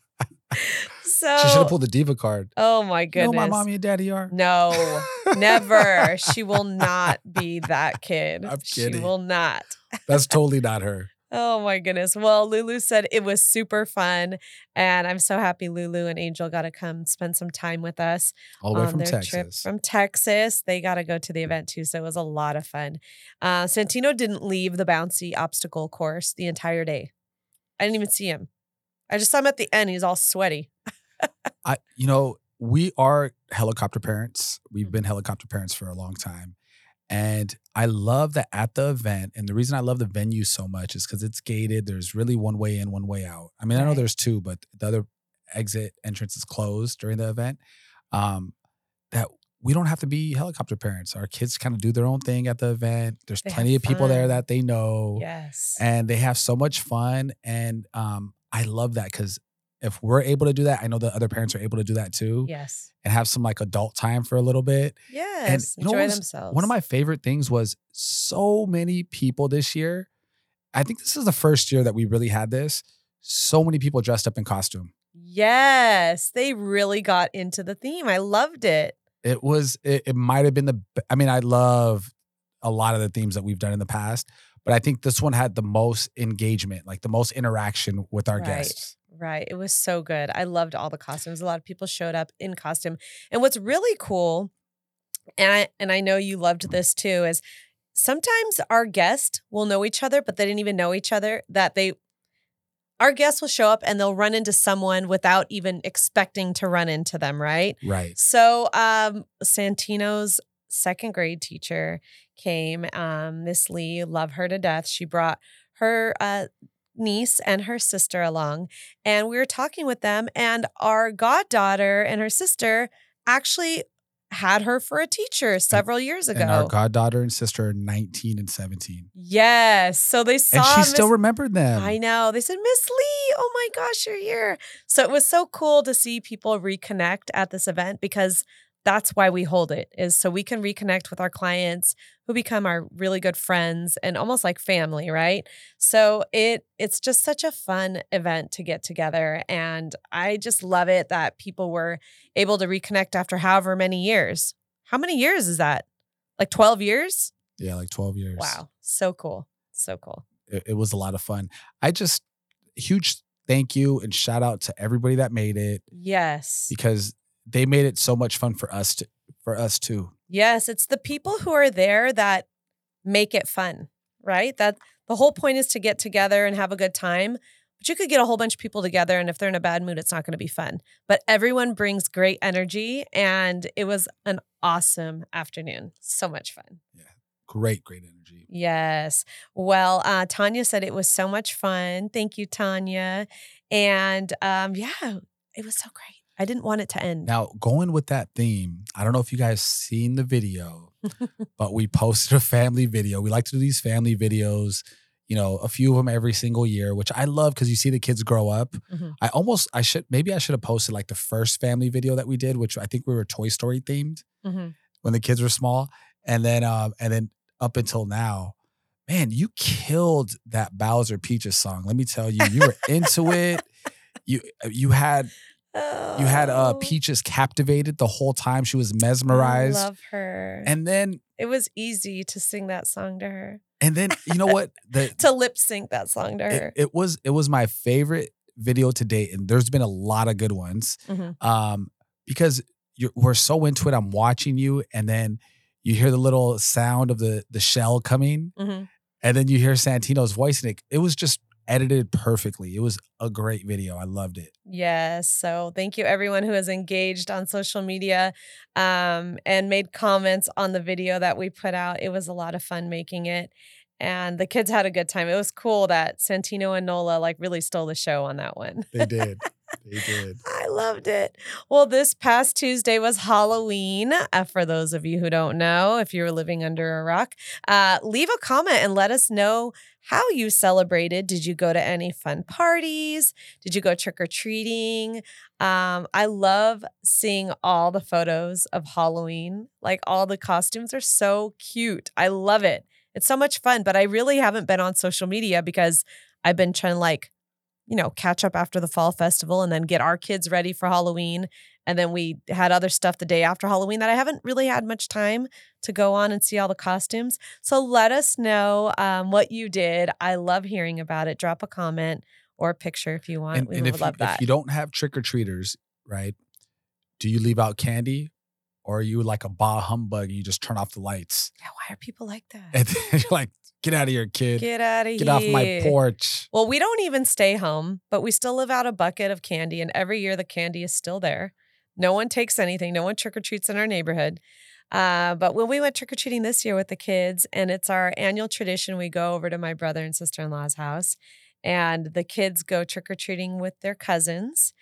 so she should have pulled the diva card. Oh my You know goodness. my mommy and daddy are. No, never. She will not be that kid. I'm kidding. She will not. That's totally not her. Oh my goodness. Well, Lulu said it was super fun. And I'm so happy Lulu and Angel got to come spend some time with us All the way on from Texas. from Texas. They got to go to the event too. So it was a lot of fun. Uh, Santino didn't leave the bouncy obstacle course the entire day. I didn't even see him. I just saw him at the end. He's all sweaty. I, you know, we are helicopter parents. We've been helicopter parents for a long time. And I love that at the event, and the reason I love the venue so much is because it's gated. There's really one way in, one way out. I mean, I know there's two, but the other exit entrance is closed during the event. Um, that we don't have to be helicopter parents. Our kids kind of do their own thing at the event. There's They plenty of people there that they know Yes. and they have so much fun and um i love that because if we're able to do that i know the other parents are able to do that too yes. and have some like adult time for a little bit Yes. know Enjoy was- themselves. one of my favorite things was so many people this year i think this is the first year that we really had this so many people dressed up in costume Yes, they really got into the theme. I loved it. it was it, it might have been the i mean i love a lot of the themes that we've done in the past but i think this one had the most engagement like the most interaction with our Right. guests Right. It was so good. I loved all the costumes. A lot of people showed up in costume. And what's really cool, and I and I know you loved this too, is sometimes our guests will know each other, but they didn't even know each other. That they, our guests will show up and they'll run into someone without even expecting to run into them, right? Right. So, um, Santino's second grade teacher came. Um, Miss Lee, love her to death. She brought her uh, niece and her sister along, and we were talking with them. And our goddaughter and her sister actually had her for a teacher several years ago. And our goddaughter and sister are 19 and 17. yes, so they saw. And she Miss- still remembered them. I know. They said, Miss Lee, oh my gosh, you're here. So it was so cool to see people reconnect at this event because that's why we hold it, is so we can reconnect with our clients who become our really good friends and almost like family, right? So it it's just such a fun event to get together. And I just love it that people were able to reconnect after however many years. How many years is that? Like 12 years? Yeah, like 12 years. Wow. So cool. So cool. It, it was a lot of fun. I just, huge thank you and shout out to everybody that made it Yes. because they made it so much fun for us to, for us too. Yes, it's the people who are there that make it fun, right? That the whole point is to get together and have a good time. But you could get a whole bunch of people together, and if they're in a bad mood, it's not going to be fun. But everyone brings great energy, and it was an awesome afternoon. So much fun. Yeah great, great energy. Yes. Well, uh, Tanya said it was so much fun. Thank you, Tanya. And um, yeah, it was so great. I didn't want it to end. Now, going with that theme, I don't know if you guys seen the video, but we posted a family video. We like to do these family videos, you know, a few of them every single year, which I love because you see the kids grow up. Mhm. I almost, I should, maybe I should have posted like the first family video that we did, which I think we were Toy Story themed Mhm. when the kids were small. And then, um, and then up until now, man, you killed that Bowser Peaches song. Let me tell you, you were into it. You, you had you had uh Oh, Peaches captivated the whole time. She was mesmerized. I love her. and then it was easy to sing that song to her, and then you know what? The to lip sync that song to her. it, it was it was my favorite video to date, and there's been a lot of good ones. Mhm. Um, because you're we're so into it. I'm watching you, and then you hear the little sound of the the shell coming, Mhm. and then you hear Santino's voice, and it it was just edited perfectly. It was a great video. I loved it. Yes. So thank you everyone who has engaged on social media um, and made comments on the video that we put out. It was a lot of fun making it. And the kids had a good time. It was cool that Santino and Nola like really stole the show on that one. They did. They did. I loved it. Well, this past Tuesday was Halloween. Uh, for those of you who don't know, if you were living under a rock, uh, leave a comment and let us know how you celebrated. Did you go to any fun parties? Did you go trick or treating? Um, I love seeing all the photos of Halloween. Like all the costumes are so cute. I love it. It's so much fun, but I really haven't been on social media because I've been trying to like you know, catch up after the fall festival and then get our kids ready for Halloween. And then we had other stuff the day after Halloween that I haven't really had much time to go on and see all the costumes. So let us know um, what you did. I love hearing about it. Drop a comment or a picture if you want. And, we and would if, you, love that. if you don't have trick or treaters, right? Do you leave out candy, or are you like a bah humbug and you just turn off the lights? yeah, why are people like that? And you're like, "Get out of here, kid! Get out of Get here. Get off my porch!" Well, we don't even stay home, but we still live out a bucket of candy. And every year the candy is still there. No one takes anything, no one trick or treats in our neighborhood. Uh, but when we went trick or treating this year with the kids, and it's our annual tradition, we go over to my brother and sister in law's house, and the kids go trick or treating with their cousins.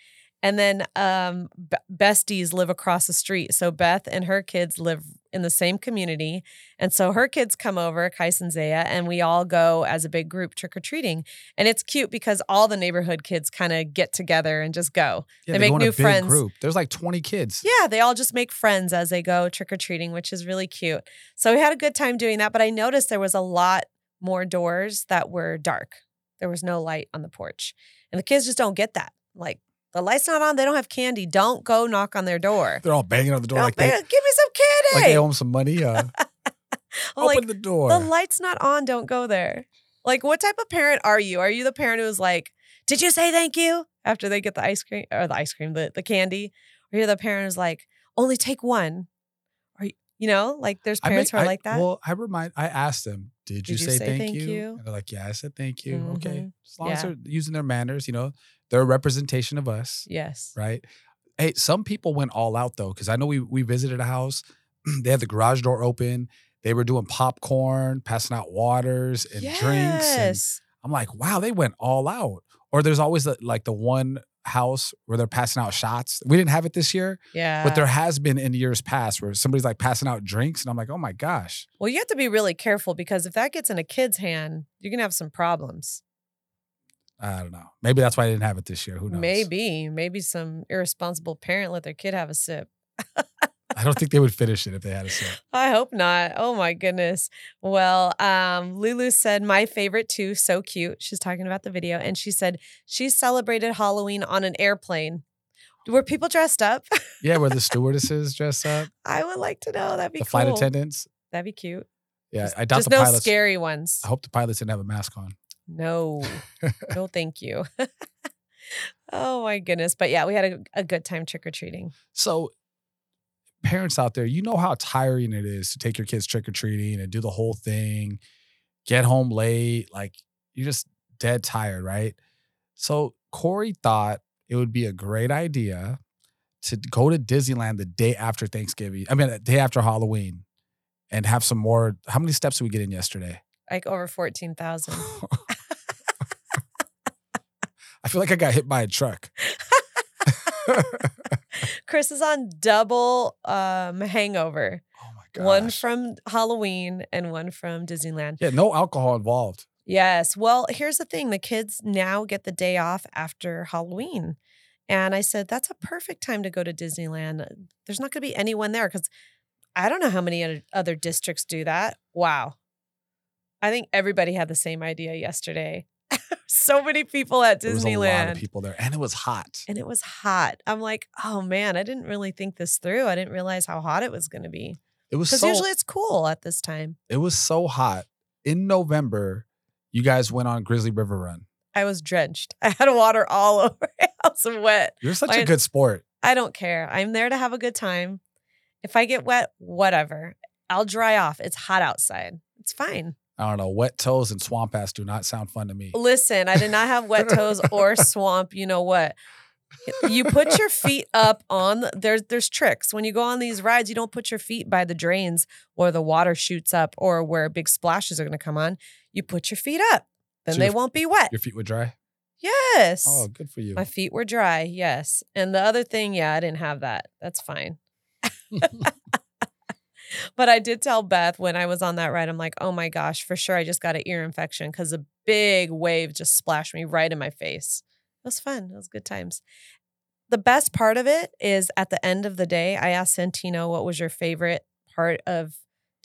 And then um, b- besties live across the street. So Beth and her kids live in the same community. And so her kids come over, Kais and Zaya, and we all go as a big group trick or treating. And it's cute because all the neighborhood kids kind of get together and just go. Yeah, They go make new friends. Group. There's like 20 kids. Yeah, they all just make friends as they go trick or treating, which is really cute. So we had a good time doing that. But I noticed there was a lot more doors that were dark. There was no light on the porch. And the kids just don't get that. Like, the light's not on. They don't have candy. Don't go knock on their door. They're all banging on the door Don't like they, bang- Give me some candy. like they owe 'em some money. Uh, I'm open like, the door. the light's not on. Don't go there. Like, what type of parent are you? Are you the parent who's like, did you say thank you after they get the ice cream or the ice cream, the, the candy? Or you're the parent who's like, only take one. Or you, You know, like there's I parents make- who are I- like that. Well, I remind, I asked them, did you, say, thank, you? And they're like, yeah, I said thank you. Okay. Mhm. As long as Yeah. they're using their manners, you know, they're a representation of us, yes. right? Hey, some people went all out though, because I know we we visited a house. they had the garage door open. They were doing popcorn, passing out waters and drinks. And Yes. I'm like, wow, they went all out. Or there's always the, like the one house where they're passing out shots. We didn't have it this year, yeah. but there has been in years past where somebody's like passing out drinks, and I'm like, oh my gosh. Well, you have to be really careful because if that gets in a kid's hand, you're gonna have some problems. I don't know. Maybe that's why they didn't have it this year. Who knows? Maybe, maybe some irresponsible parent let their kid have a sip. I don't think they would finish it if they had a sip. I hope not. Oh my goodness. Well, um, Lulu said my favorite too. So cute. She's talking about the video, and she said she celebrated Halloween on an airplane. Were people dressed up? Yeah, where the stewardesses dressed up, I would like to know. That'd be the cool. flight attendants. That'd be cute. Yeah, Just, I doubt just the no pilots. scary ones. I hope the pilots didn't have a mask on. No, no, thank you. oh my goodness. But yeah, we had a, a good time trick or treating. So, parents out there, you know how tiring it is to take your kids trick or treating and do the whole thing, get home late. Like, you're just dead tired, right? So, Corey thought it would be a great idea to go to Disneyland the day after Thanksgiving. I mean, the day after Halloween and have some more. How many steps did we get in yesterday? Like over 14,000. I feel like I got hit by a truck. Chris is on double um, hangover. Oh my god. One from Halloween and one from Disneyland. Yeah, no alcohol involved. Yes. Well, here's the thing the kids now get the day off after Halloween. And I said, that's a perfect time to go to Disneyland. There's not going to be anyone there because I don't know how many other districts do that. Wow. I think everybody had the same idea yesterday. so many people at Disneyland. There was a lot of people there, and it was hot. And it was hot. I'm like, oh man, I didn't really think this through. I didn't realize how hot it was going to be. It was Because so usually it's cool at this time. it was so hot in November. You guys went on Grizzly River Run. I was drenched. I had water all over. I was wet. You're such Why- a good sport. I don't care. I'm there to have a good time. If I get wet, whatever. I'll dry off. It's hot outside. It's fine. I don't know. Wet toes and swamp ass do not sound fun to me. Listen, I did not have wet toes or swamp. You know what? You put your feet up on the, there's there's tricks. When you go on these rides, you don't put your feet by the drains where the water shoots up or where big splashes are going to come on. You put your feet up. Then So they your- won't be wet. Your feet were dry. Yes. Oh, good for you. My feet were dry. Yes. And the other thing, yeah, I didn't have that. That's fine. But I did tell Beth when I was on that ride, I'm like, oh my gosh, for sure, I just got an ear infection because a big wave just splashed me right in my face. It was fun. It was good times. The best part of it is at the end of the day, I asked Santino, what was your favorite part of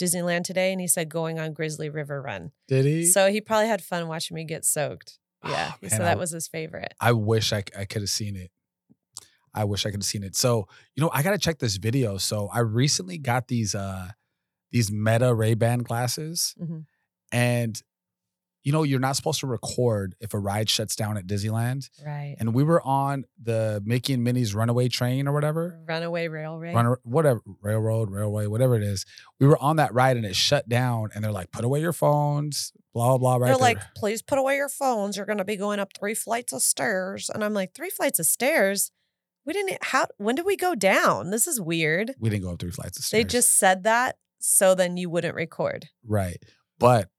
Disneyland today? And he said, going on Grizzly River Run. Did he? So he probably had fun watching me get soaked. Yeah. Oh, man, I- that was his favorite. I wish I, I could have seen it. I wish I could have seen it. So, you know, I gotta check this video. So I recently got these uh these meta Ray-Ban glasses. Mhm. And you know, you're not supposed to record if a ride shuts down at Disneyland. Right. And we were on the Mickey and Minnie's runaway train or whatever. Runaway Railway. Run, whatever, railroad, railway, whatever it is. We were on that ride and it shut down. And they're like, put away your phones, blah, blah, blah. Right They're there. like, please put away your phones. You're going to be going up three flights of stairs. And I'm like, three flights of stairs? We didn't, how, when did we go down? This is weird. we didn't go up three flights of stairs. They just said that so then you wouldn't record. Right. But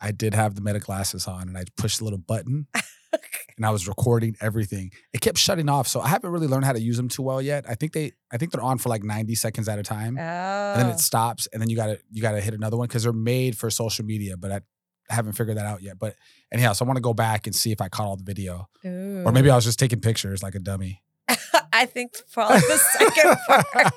I did have the meta glasses on and I pushed the little button and I was recording everything. It kept shutting off. So I haven't really learned how to use them too well yet. I think they I think they're on for like 90 seconds at a time. Oh. And then it oh. stops and then you gotta you gotta hit another one because they're made for social media, but I haven't figured that out yet. But anyhow, so I want to go back and see if I caught all the video. Or maybe I was just taking pictures like a dummy. I think probably the second part.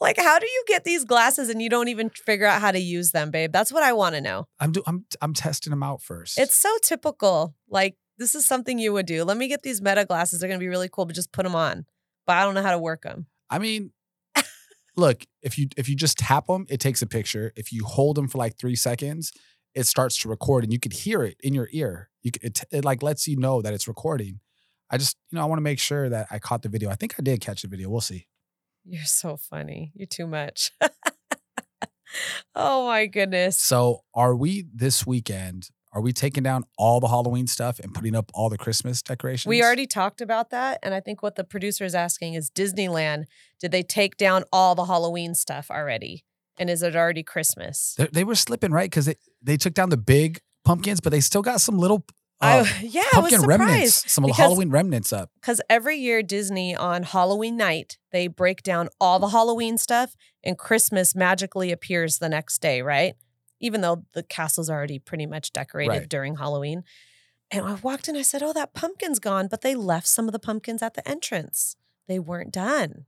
like, how do you get these glasses and you don't even figure out how to use them, babe? That's what I want to know. I'm do I'm I'm testing them out first. It's so typical. Like, this is something you would do. Let me get these meta glasses. They're going to be really cool, but just put them on. But I don't know how to work them. I mean, look, if you if you just tap them, it takes a picture. If you hold them for like three seconds, it starts to record, and you could hear it in your ear. You could, it, it like lets you know that it's recording. I just you know I want to make sure that I caught the video. I think I did catch the video. We'll see. You're so funny. You're too much. Oh my goodness. So, are we this weekend? Are we taking down all the Halloween stuff and putting up all the Christmas decorations? We already talked about that. And I think what the producer is asking is Disneyland, did they take down all the Halloween stuff already? And is it already Christmas? They, they were slipping right because they, they took down the big pumpkins, but they still got some little uh, yeah, I was pumpkin remnants, surprised. some because- of the Halloween remnants up. Because every year, Disney on Halloween night, they break down all the Halloween stuff and Christmas magically appears the next day, right? Even though the castle's already pretty much decorated Right. during Halloween. And I walked in, I said, Oh, that pumpkin's gone. But they left some of the pumpkins at the entrance. They weren't done.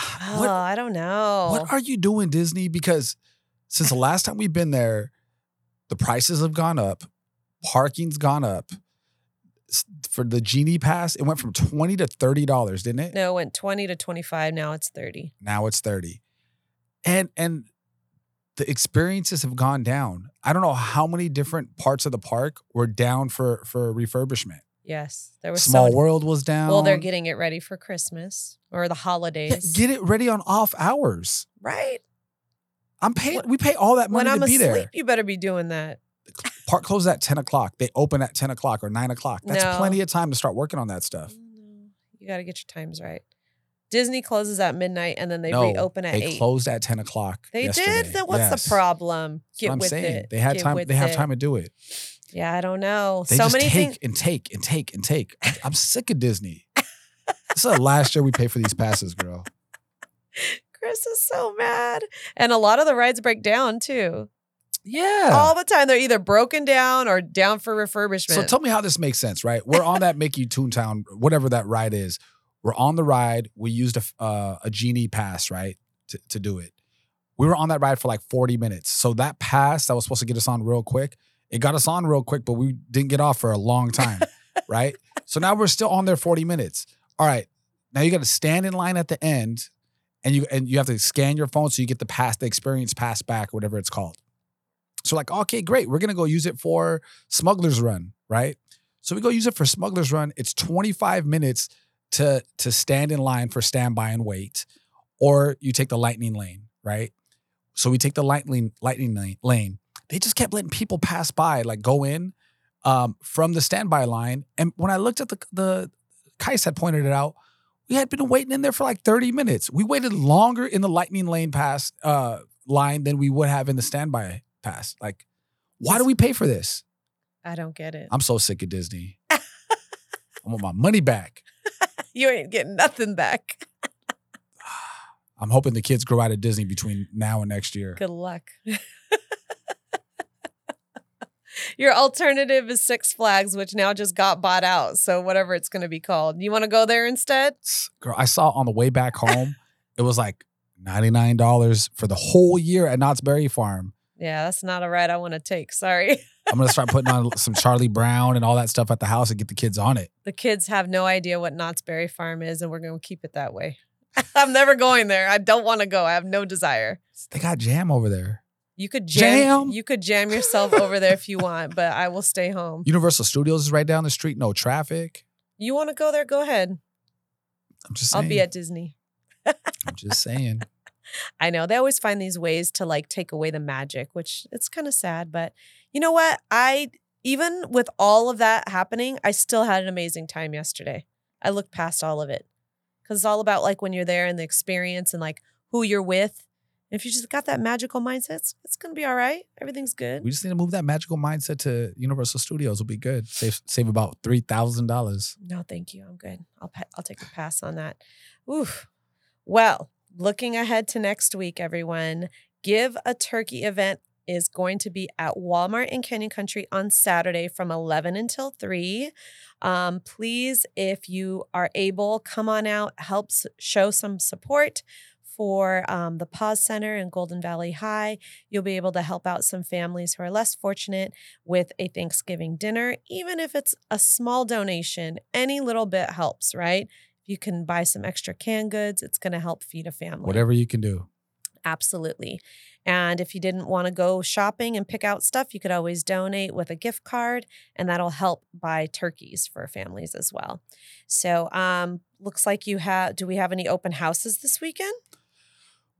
Oh, What I don't know. What are you doing, Disney? Because since the last time we've been there, the prices have gone up, parking's gone up. For the Genie Pass, it went from twenty to thirty dollars, didn't it? no, it went 20 to 25. Now it's 30. Now it's thirty, and and the experiences have gone down. I don't know how many different parts of the park were down for for refurbishment. Yes. There was Small so World was down. Well, they're getting it ready for Christmas or the Yeah, holidays. get it ready on off hours. right. I'm paying. When- we pay all that money When to I'm be asleep, there. you better be doing that. Park closes at 10 o'clock. They open at 10 o'clock or 9 o'clock. That's No. plenty of time to start working on that stuff. You got to get your times right. Disney closes at midnight and then they no, reopen at they 8. closed at 10 o'clock. they yesterday. did? Then what's Yes. the problem? That's Get what I'm with saying. it. They had Get time. with They have it. time to do it. Yeah, I don't know. They so just many take things. and take and take and take. I'm- I'm sick of Disney. this is the last year we pay for these passes, girl. Chris is so mad. And a lot of the rides break down too. Yeah. All the time. They're either broken down or down for refurbishment. So tell me how this makes sense, right? We're on that Mickey Toontown, whatever that ride is. We're on the ride. We used a uh, a genie pass, right, to, to do it. We were on that ride for like 40 minutes. So that pass that was supposed to get us on real quick, it got us on real quick, but we didn't get off for a long time, right? So now we're still on there 40 minutes. All right. Now you got to stand in line at the end and you and you have to scan your phone so you get the pass, the experience pass back, whatever it's called. So like, okay, great. We're gonna go use it for Smuggler's Run, right? So we go use it for Smuggler's Run. It's 25 minutes to to stand in line for standby and wait, or you take the lightning lane, right? So we take the lightning lightning lane. They just kept letting people pass by, like go in um, from the standby line. And when I looked at the the Kais had pointed it out, we had been waiting in there for like 30 minutes. We waited longer in the lightning lane pass uh, line than we would have in the standby pass. Like, why do we pay for this? I don't get it. I'm so sick of Disney. I want my money back. you ain't getting nothing back. I'm hoping the kids grow out of Disney between now and next year. Good luck. Your alternative is Six Flags, which now just got bought out. So whatever it's going to be called, you want to go there instead? Girl, I saw on the way back home, it was like $99 for the whole year at Knott's Berry Farm. Yeah, that's not a ride I want to take. Sorry. I'm gonna start putting on some Charlie Brown and all that stuff at the house and get the kids on it. The kids have no idea what Knott's Berry Farm is, and we're going to keep it that way. I'm never going there. I don't want to go. I have no desire. They got jam over there. You could jam, Jam. You could jam yourself over there if you want, but I will stay home. Universal Studios is right down the street, no traffic. You want to go there? Go ahead. I'm just I'll be at Disney. I'm just saying. I know they always find these ways to like take away the magic, which it's kind of sad. But you know what? I even with all of that happening, I still had an amazing time yesterday. I looked past all of it because it's all about like when you're there and the experience and like who you're with. And if you just got that magical mindset, it's, it's gonna be all right. Everything's good. We just need to move that magical mindset to Universal Studios. Will be good. Save save about three thousand dollars. No, thank you. I'm good. I'll I'll take a pass on that. Oof. Well, looking ahead to next week, everyone, Give a Turkey event is going to be at Walmart in Canyon Country on Saturday from 11 until 3. Um, please, if you are able, come on out, help show some support for um, the PAWs Center in Golden Valley High. You'll be able to help out some families who are less fortunate with a Thanksgiving dinner, even if it's a small donation. Any little bit helps, right? You can buy some extra canned goods, it's going to help feed a family. Whatever you can do. Absolutely. And if you didn't want to go shopping and pick out stuff, you could always donate with a gift card, and that'll help buy turkeys for families as well. So, um, looks like you have. Do we have any open houses this weekend?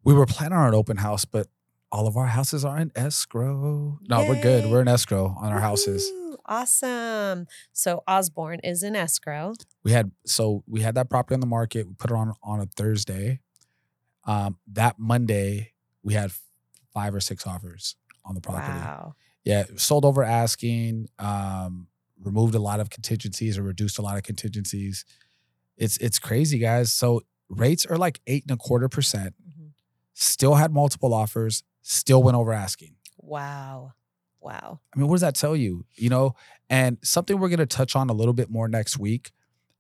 We were planning on an open house, but all of our houses are in escrow. No, we're good. We're in escrow on our houses. Awesome. So Osborne is in escrow. We had so we had that property on the market. We put it on on a Thursday. Um, that Monday we had five or six offers on the property. Wow. Yeah, sold over asking. Um, removed a lot of contingencies or reduced a lot of contingencies. It's it's crazy, guys. So rates are like eight and a quarter percent. Mhm. Still had multiple offers. Still went over asking. Wow. Wow. I mean, what does that tell you? You know, and something we're going to touch on a little bit more next week.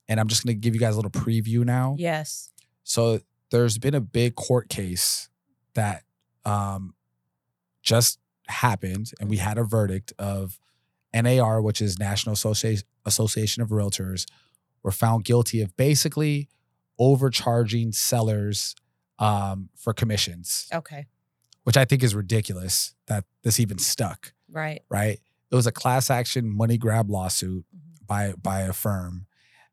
And I'm just going to give you guys a little preview now. Yes. So there's been a big court case that um, just happened, and we had a verdict of NAR, which is National Associ- Association of Realtors, were found guilty of basically overcharging sellers um, for commissions, Okay. which I think is ridiculous that this even stuck Right. right? It was a class action money grab lawsuit Mhm. by by a firm,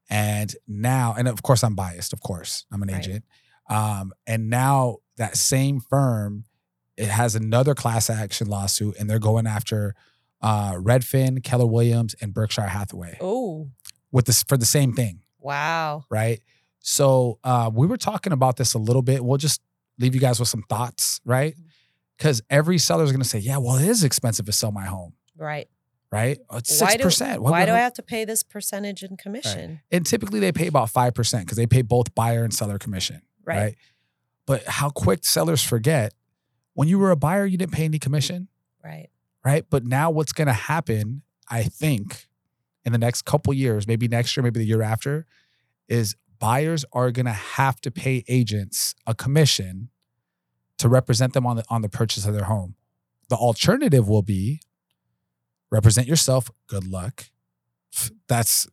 and now, and of course, I'm biased. Of course, I'm an Right. agent. Um, and now that same firm, it has another class action lawsuit, and they're going after uh, Redfin, Keller Williams, and Berkshire Hathaway Oh, with this for the same thing, wow. right? So uh, we were talking about this a little bit. We'll just leave you guys with some thoughts, right? Mhm. Because every seller is going to say, "Yeah, well, it is expensive to sell my home." Right. right? Uh, It's Why six do- percent. Why do I have to pay this percentage in commission? And typically they pay about five percent because they pay both buyer and seller commission, Right. right. But how quick sellers forget when you were a buyer, you didn't pay any commission, Right. right? But now what's going to happen, I think, in the next couple years, maybe next year, maybe the year after, is buyers are going to have to pay agents a commission to represent them on the on the purchase of their home. The alternative will be represent yourself. Good luck. That's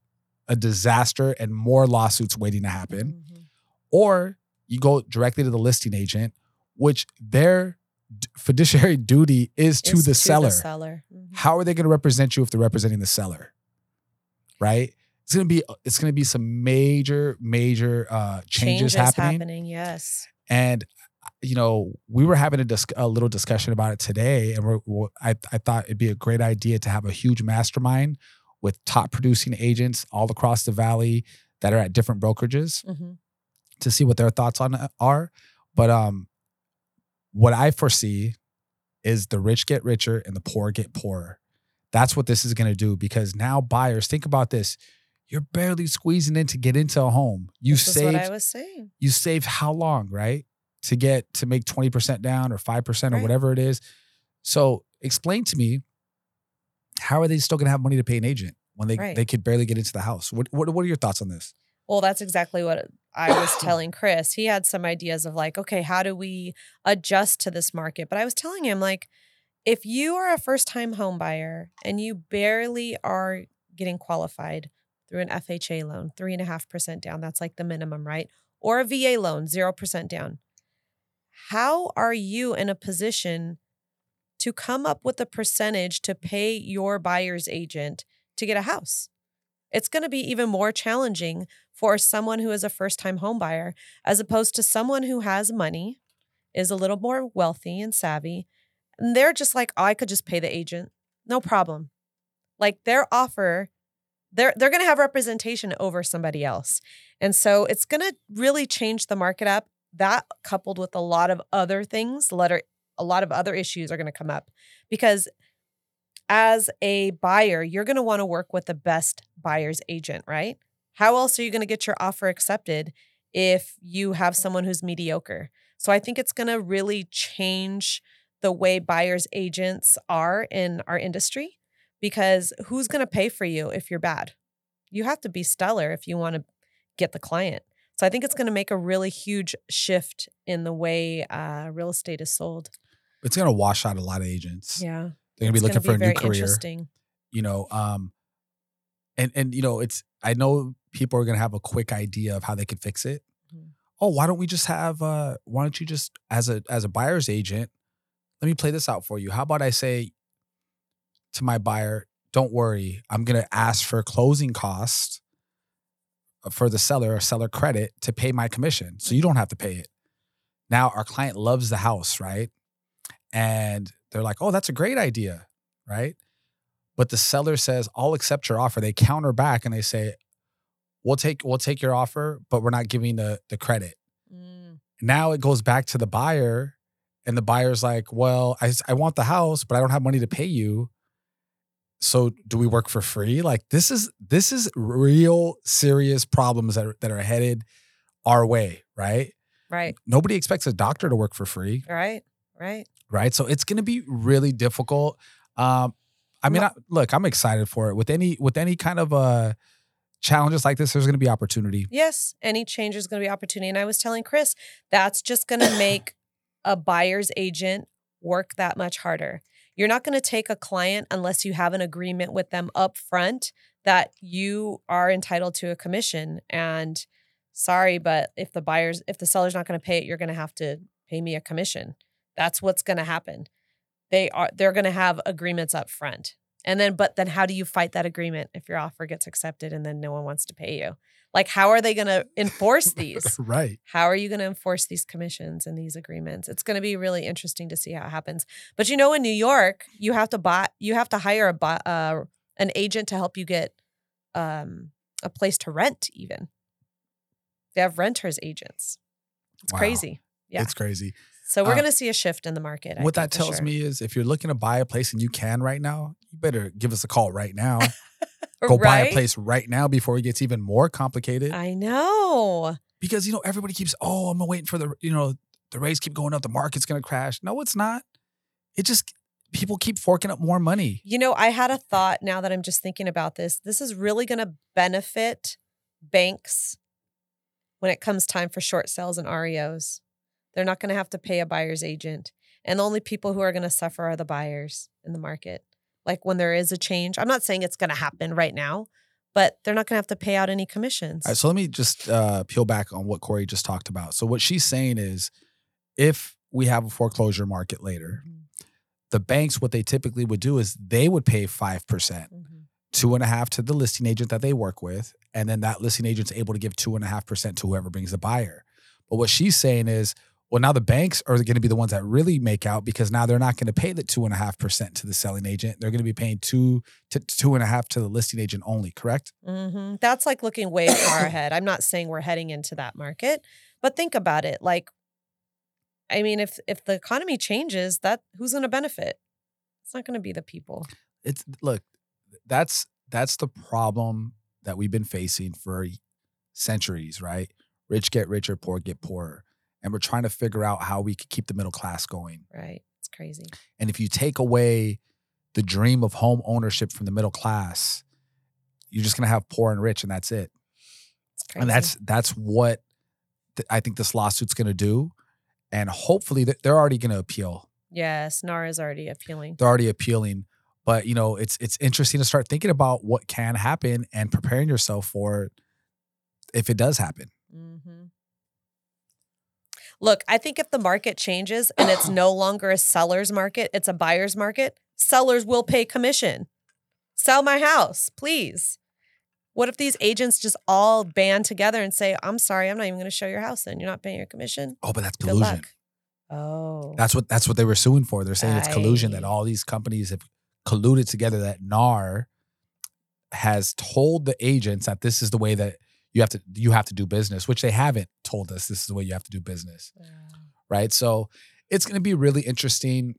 a disaster and more lawsuits waiting to happen. Mhm. Or you go directly to the listing agent, which their fiduciary duty is to Is the seller. seller. Mhm. How are they going to represent you if they're representing the seller? Right? It's gonna be it's gonna be some major major uh, changes, happening. Yes. And you know, we were having a, dis- a little discussion about it today, and we're, we're, I, I thought it'd be a great idea to have a huge mastermind with top producing agents all across the valley that are at different brokerages Mhm. to see what their thoughts on it are. But um, what I foresee is the rich get richer and the poor get poorer. That's what this is going to do because now buyers think about this. You're barely squeezing in to get into a home. You this is what I was saying. you save how long, right? To get to make 20% down or 5% or Right. whatever it is. So explain to me, how are they still gonna have money to pay an agent when they, Right. they could barely get into the house? What, what what are your thoughts on this? Well, that's exactly what I was telling Chris. He had some ideas of like, okay, how do we adjust to this market? But I was telling him, like, if you are a first time home buyer and you barely are getting qualified through an FHA loan, three and a half percent down, that's like the minimum, right? Or a VA loan, 0% down. How are you in a position to come up with a percentage to pay your buyer's agent to get a house? It's going to be even more challenging for someone who is a first time home buyer as opposed to someone who has money, is a little more wealthy and savvy. And they're just like, oh, I could just pay the agent. No problem. Like their offer, they're they're gonna have representation over somebody else. And so it's gonna really change the market up. That coupled with a lot of other things, letter a lot of other issues are gonna come up because as a buyer, you're going to want to work with the best buyer's agent, right? How else are you going to get your offer accepted if you have someone who's mediocre? So I think it's going to really change the way buyer's agents are in our industry because who's going to pay for you if you're bad? You have to be stellar if you want to get the client. So I think it's going to make a really huge shift in the way uh, real estate is sold. It's gonna wash out a lot of agents. Yeah. They're gonna be It's looking for a new career. Interesting. You know, um, and and you know, it's I know people are gonna have a quick idea of how they could fix it. Mhm. Oh, why don't we just have uh why don't you just as a as a buyer's agent, let me play this out for you. How about I say to my buyer, don't worry, I'm gonna ask for closing costs for the seller or seller credit to pay my commission. So you don't have to pay it. Now our client loves the house, right? and they're like, "Oh, that's a great idea," right? But the seller says, "I'll accept your offer." They counter back and they say, "We'll take we'll take your offer, but we're not giving the the credit." Mm. Now it goes back to the buyer, and the buyer's like, "Well, I I want the house, but I don't have money to pay you." So do we work for free? Like this is this is real serious problems that are, that are headed our way, right? Right. Nobody expects a doctor to work for free, Right. Right. right? So it's going to be really difficult. Um, I mean, I, look, I'm excited for it. With any with any kind of uh challenges like this, there's going to be opportunity. Yes, any change is going to be opportunity. And I was telling Chris, that's just going to make a buyer's agent work that much harder. You're not going to take a client unless you have an agreement with them up front that you are entitled to a commission. And sorry, but if the buyer's if the seller's not going to pay it, you're going to have to pay me a commission. That's what's going to happen. They are they're going to have agreements up front. And then but then how do you fight that agreement if your offer gets accepted and then no one wants to pay you? Like how are they going to enforce these? right. How are you going to enforce these commissions and these agreements? It's going to be really interesting to see how it happens. But you know, in New York, you have to buy, you have to hire a bu- uh, an agent to help you get um, a place to rent. Even they have renters agents. It's Wow. crazy. Yeah. It's crazy. So we're Uh, going to see a shift in the market. I what that tells sure. me is if you're looking to buy a place and you can right now, you better give us a call right now. Go buy a place right now before it gets even more complicated. I know. because you know everybody keeps, oh, I'm waiting for the, you know, the rates keep going up, the market's gonna crash. No, it's not. It just people keep forking up more money. You know, I had a thought now that I'm just thinking about this. This is really going to benefit banks when it comes time for short sales and REOs. They're not going to have to pay a buyer's agent. And the only people who are going to suffer are the buyers in the market. Like when there is a change, I'm not saying it's going to happen right now, but they're not going to have to pay out any commissions. All right, so let me just uh, peel back on what Corey just talked about. So what she's saying is, if we have a foreclosure market later, Mhm. the banks what they typically would do is they would pay five percent. Mhm. two and a half to the listing agent that they work with, and then that listing agent's able to give two and a half percent to whoever brings the buyer. But what she's saying is, well, now the banks are going to be the ones that really make out because now they're not going to pay the two and a half percent to the selling agent. They're going to be paying two to two and a half to the listing agent only. Correct? hmm That's like looking way far ahead. I'm not saying we're heading into that market, but think about it. Like, I mean, if if the economy changes, that who's going to benefit? It's not going to be the people. It's look, that's that's the problem that we've been facing for centuries, right? Rich get richer, poor get poorer, and we're trying to figure out how we can keep the middle class going. Right? It's crazy. And if you take away the dream of home ownership from the middle class, you're just going to have poor and rich, and that's it. And that's that's what th- I think this lawsuit's going to do. And hopefully, th- they're already going to appeal. yes. Nara is already appealing. They're already appealing. But you know, it's it's interesting to start thinking about what can happen and preparing yourself for it if it does happen. hmm Look, I think if the market changes and it's no longer a seller's market, it's a buyer's market, sellers will pay commission. Sell my house, please. What if these agents just all band together and say, I'm sorry, I'm not even going to show your house and you're not paying your commission? Oh, but that's Good collusion. luck. Oh. That's what that's what they were suing for. They're saying it's collusion that all these companies have colluded together that NAR has told the agents that this is the way that you have to you have to do business, which they haven't told us this is the way you have to do business. Right. So it's gonna be really interesting.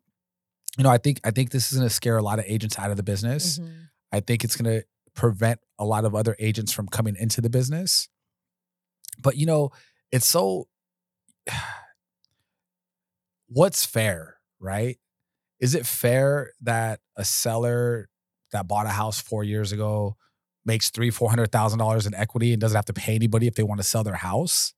You know, I think I think this is gonna scare a lot of agents out of the business. Mhm. I think it's gonna prevent a lot of other agents from coming into the business. But you know, it's so what's fair, right? Is it fair that a seller that bought a house four years ago makes three, four hundred thousand dollars in equity and doesn't have to pay anybody if they want to sell their house?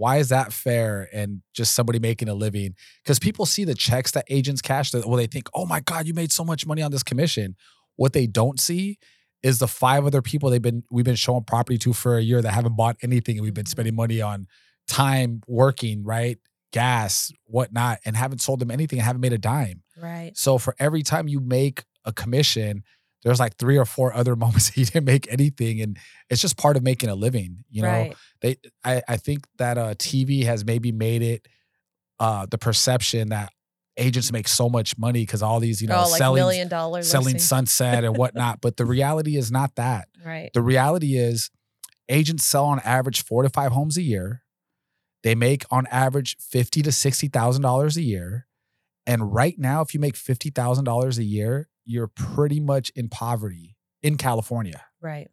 Why is that fair and just somebody making a living? Because people see the checks that agents cash, that well, they think, oh my God, you made so much money on this commission. What they don't see is the five other people they've been we've been showing property to for a year that haven't bought anything and we've been Mhm. spending money on time working, right? Gas, whatnot, and haven't sold them anything and haven't made a dime. Right. So for every time you make a commission, there's like three or four other moments he didn't make anything. And it's just part of making a living. You know, right. they I, I think that uh TV has maybe made it uh the perception that agents make so much money because all these, you know, oh, like selling million dollar selling sunset and whatnot. but the reality is not that. Right. The reality is agents sell on average four to five homes a year. They make on average fifty to sixty thousand dollars a year. And right now, if you make fifty thousand dollars a year, you're pretty much in poverty in California. Right.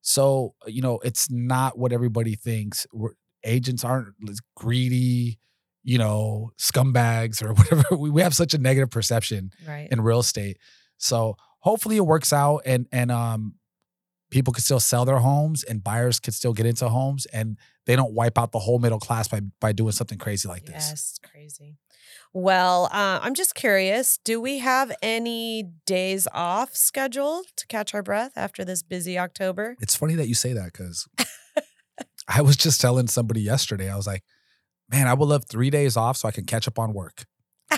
So, you know, it's not what everybody thinks. We're, agents aren't greedy, you know, scumbags or whatever. We, we have such a negative perception Right. in real estate. So hopefully it works out and and um people could still sell their homes and buyers could still get into homes and they don't wipe out the whole middle class by by doing something crazy like this. Yes, crazy. Well, uh, I'm just curious. Do we have any days off scheduled to catch our breath after this busy October? It's funny that you say that because I was just telling somebody yesterday, I was like, man, I would love three days off so I can catch up on work.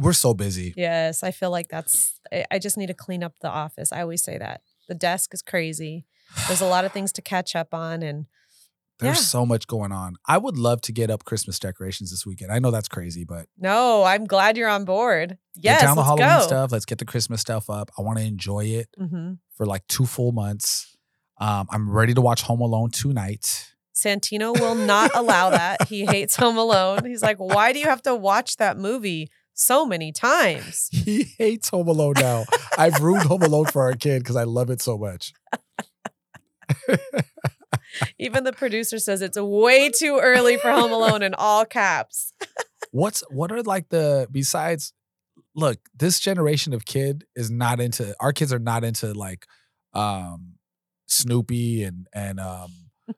We're so busy. yes, I feel like that's. I- I just need to clean up the office. I always say that the desk is crazy. There's a lot of things to catch up on, and There's Yeah. so much going on. I would love to get up Christmas decorations this weekend. I know that's crazy, but no, I'm glad you're on board. Yes, get down the let's Halloween go. stuff. Let's get the Christmas stuff up. I want to enjoy it hmm for like two full months. Um, I'm ready to watch Home Alone tonight. Santino will not allow that. He hates Home Alone. He's like, why do you have to watch that movie so many times? He hates Home Alone now. I've ruined Home Alone for our kid because I love it so much. Even the producer says it's way too early for Home Alone in all caps. What's what are like the besides? Look, this generation of kid is not into. Our kids are not into like um Snoopy and and um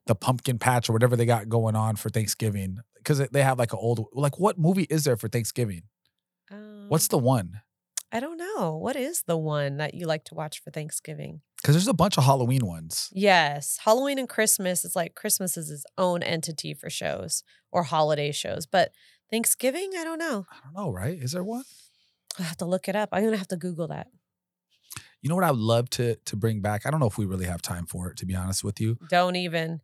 the pumpkin patch or whatever they got going on for Thanksgiving because they have like an old like what movie is there for Thanksgiving? What's Um, the one? I don't know. What is the one that you like to watch for Thanksgiving? Because there's a bunch of Halloween ones. Yes, Halloween and Christmas is like Christmas is its own entity for shows or holiday shows, but Thanksgiving, I don't know. I don't know, right? Is there one? I have to look it up. I'm gonna have to Google that. You know what I would love to to bring back? I don't know if we really have time for it, to be honest with you. Don't even.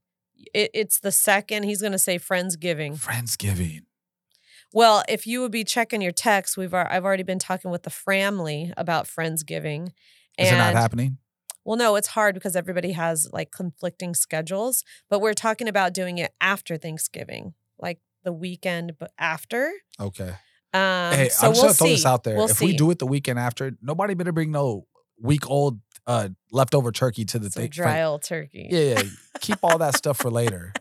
It, it's the second. He's gonna say Friendsgiving. Friendsgiving. Well, if you would be checking your text, we've I've already been talking with the family about Friendsgiving. Is it not happening? Well, no, it's hard because everybody has like conflicting schedules, but we're talking about doing it after Thanksgiving, like the weekend but after. Okay. Um, hey, so I'm just we'll gonna throw see. this out there. We'll if see. we do it the weekend after, nobody better bring no week old uh leftover turkey to the Some thing. dry old turkey. Yeah, yeah. Keep all that stuff for later.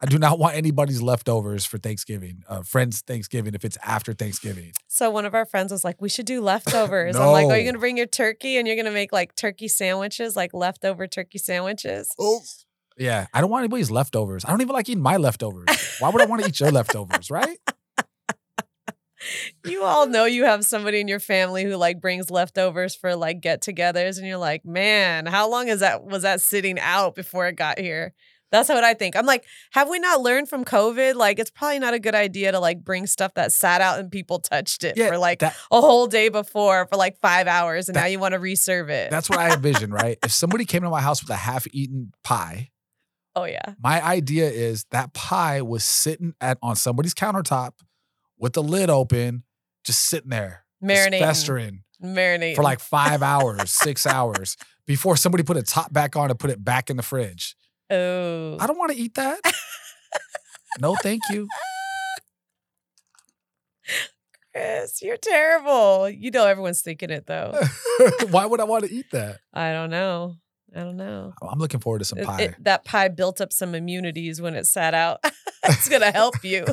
I do not want anybody's leftovers for Thanksgiving. Uh, friends Thanksgiving if it's after Thanksgiving. So one of our friends was like, "We should do leftovers." I'm like, "Are you gonna bring your turkey and you're gonna make like turkey sandwiches, like leftover turkey sandwiches?" Oh. Yeah, I don't want anybody's leftovers. I don't even like eating my leftovers. Why would I want to eat your leftovers, right? You all know you have somebody in your family who like brings leftovers for like get-togethers, and you're like, "Man, how long is that? Was that sitting out before it got here?" That's what I think. I'm like, have we not learned from COVID? Like, it's probably not a good idea to like bring stuff that sat out and people touched it for like that, a whole day before for like five hours, and That- now you want to reserve it. that's what I envision, right? If somebody came to my house with a half-eaten pie, oh yeah. my idea is that pie was sitting at on somebody's countertop with the lid open, just sitting there, Marinating. festering Marinate for like five hours, six hours before somebody put a top back on and put it back in the fridge. Oh, I don't want to eat that. no, thank you. Chris, you're terrible. You know everyone's thinking it though. Why would I want to eat that? I don't know. I don't know. Oh, I'm looking forward to some pie. it- that pie built up some immunities when it sat out. it's gonna help you.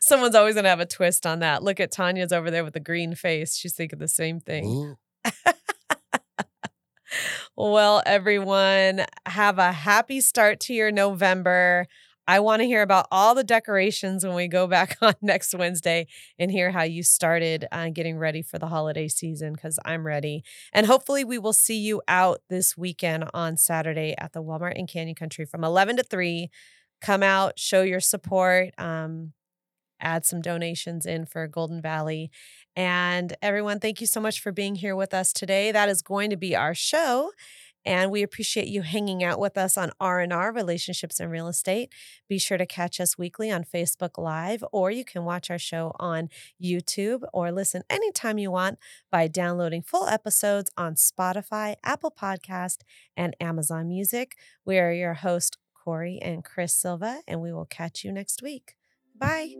Someone's always gonna have a twist on that. Look at Tanya's over there with a green face. She's thinking the same thing. Well, everyone, have a happy start to your November. I want to hear about all the decorations when we go back on next Wednesday and hear how you started uh, getting ready for the holiday season because I'm ready. And hopefully, we will see you out this weekend on Saturday at the Walmart in Canyon Country from 11 to 3. Come out, show your support, um, add some donations in for Golden Valley. And everyone, thank you so much for being here with us today. That is going to be our show. And we appreciate you hanging out with us on R&R Relationships and Real Estate. Be sure to catch us weekly on Facebook Live, or you can watch our show on YouTube or listen anytime you want by downloading full episodes on Spotify, Apple Podcast, and Amazon Music. We are your host, Corey and Chris Silva, and we will catch you next week. Bye.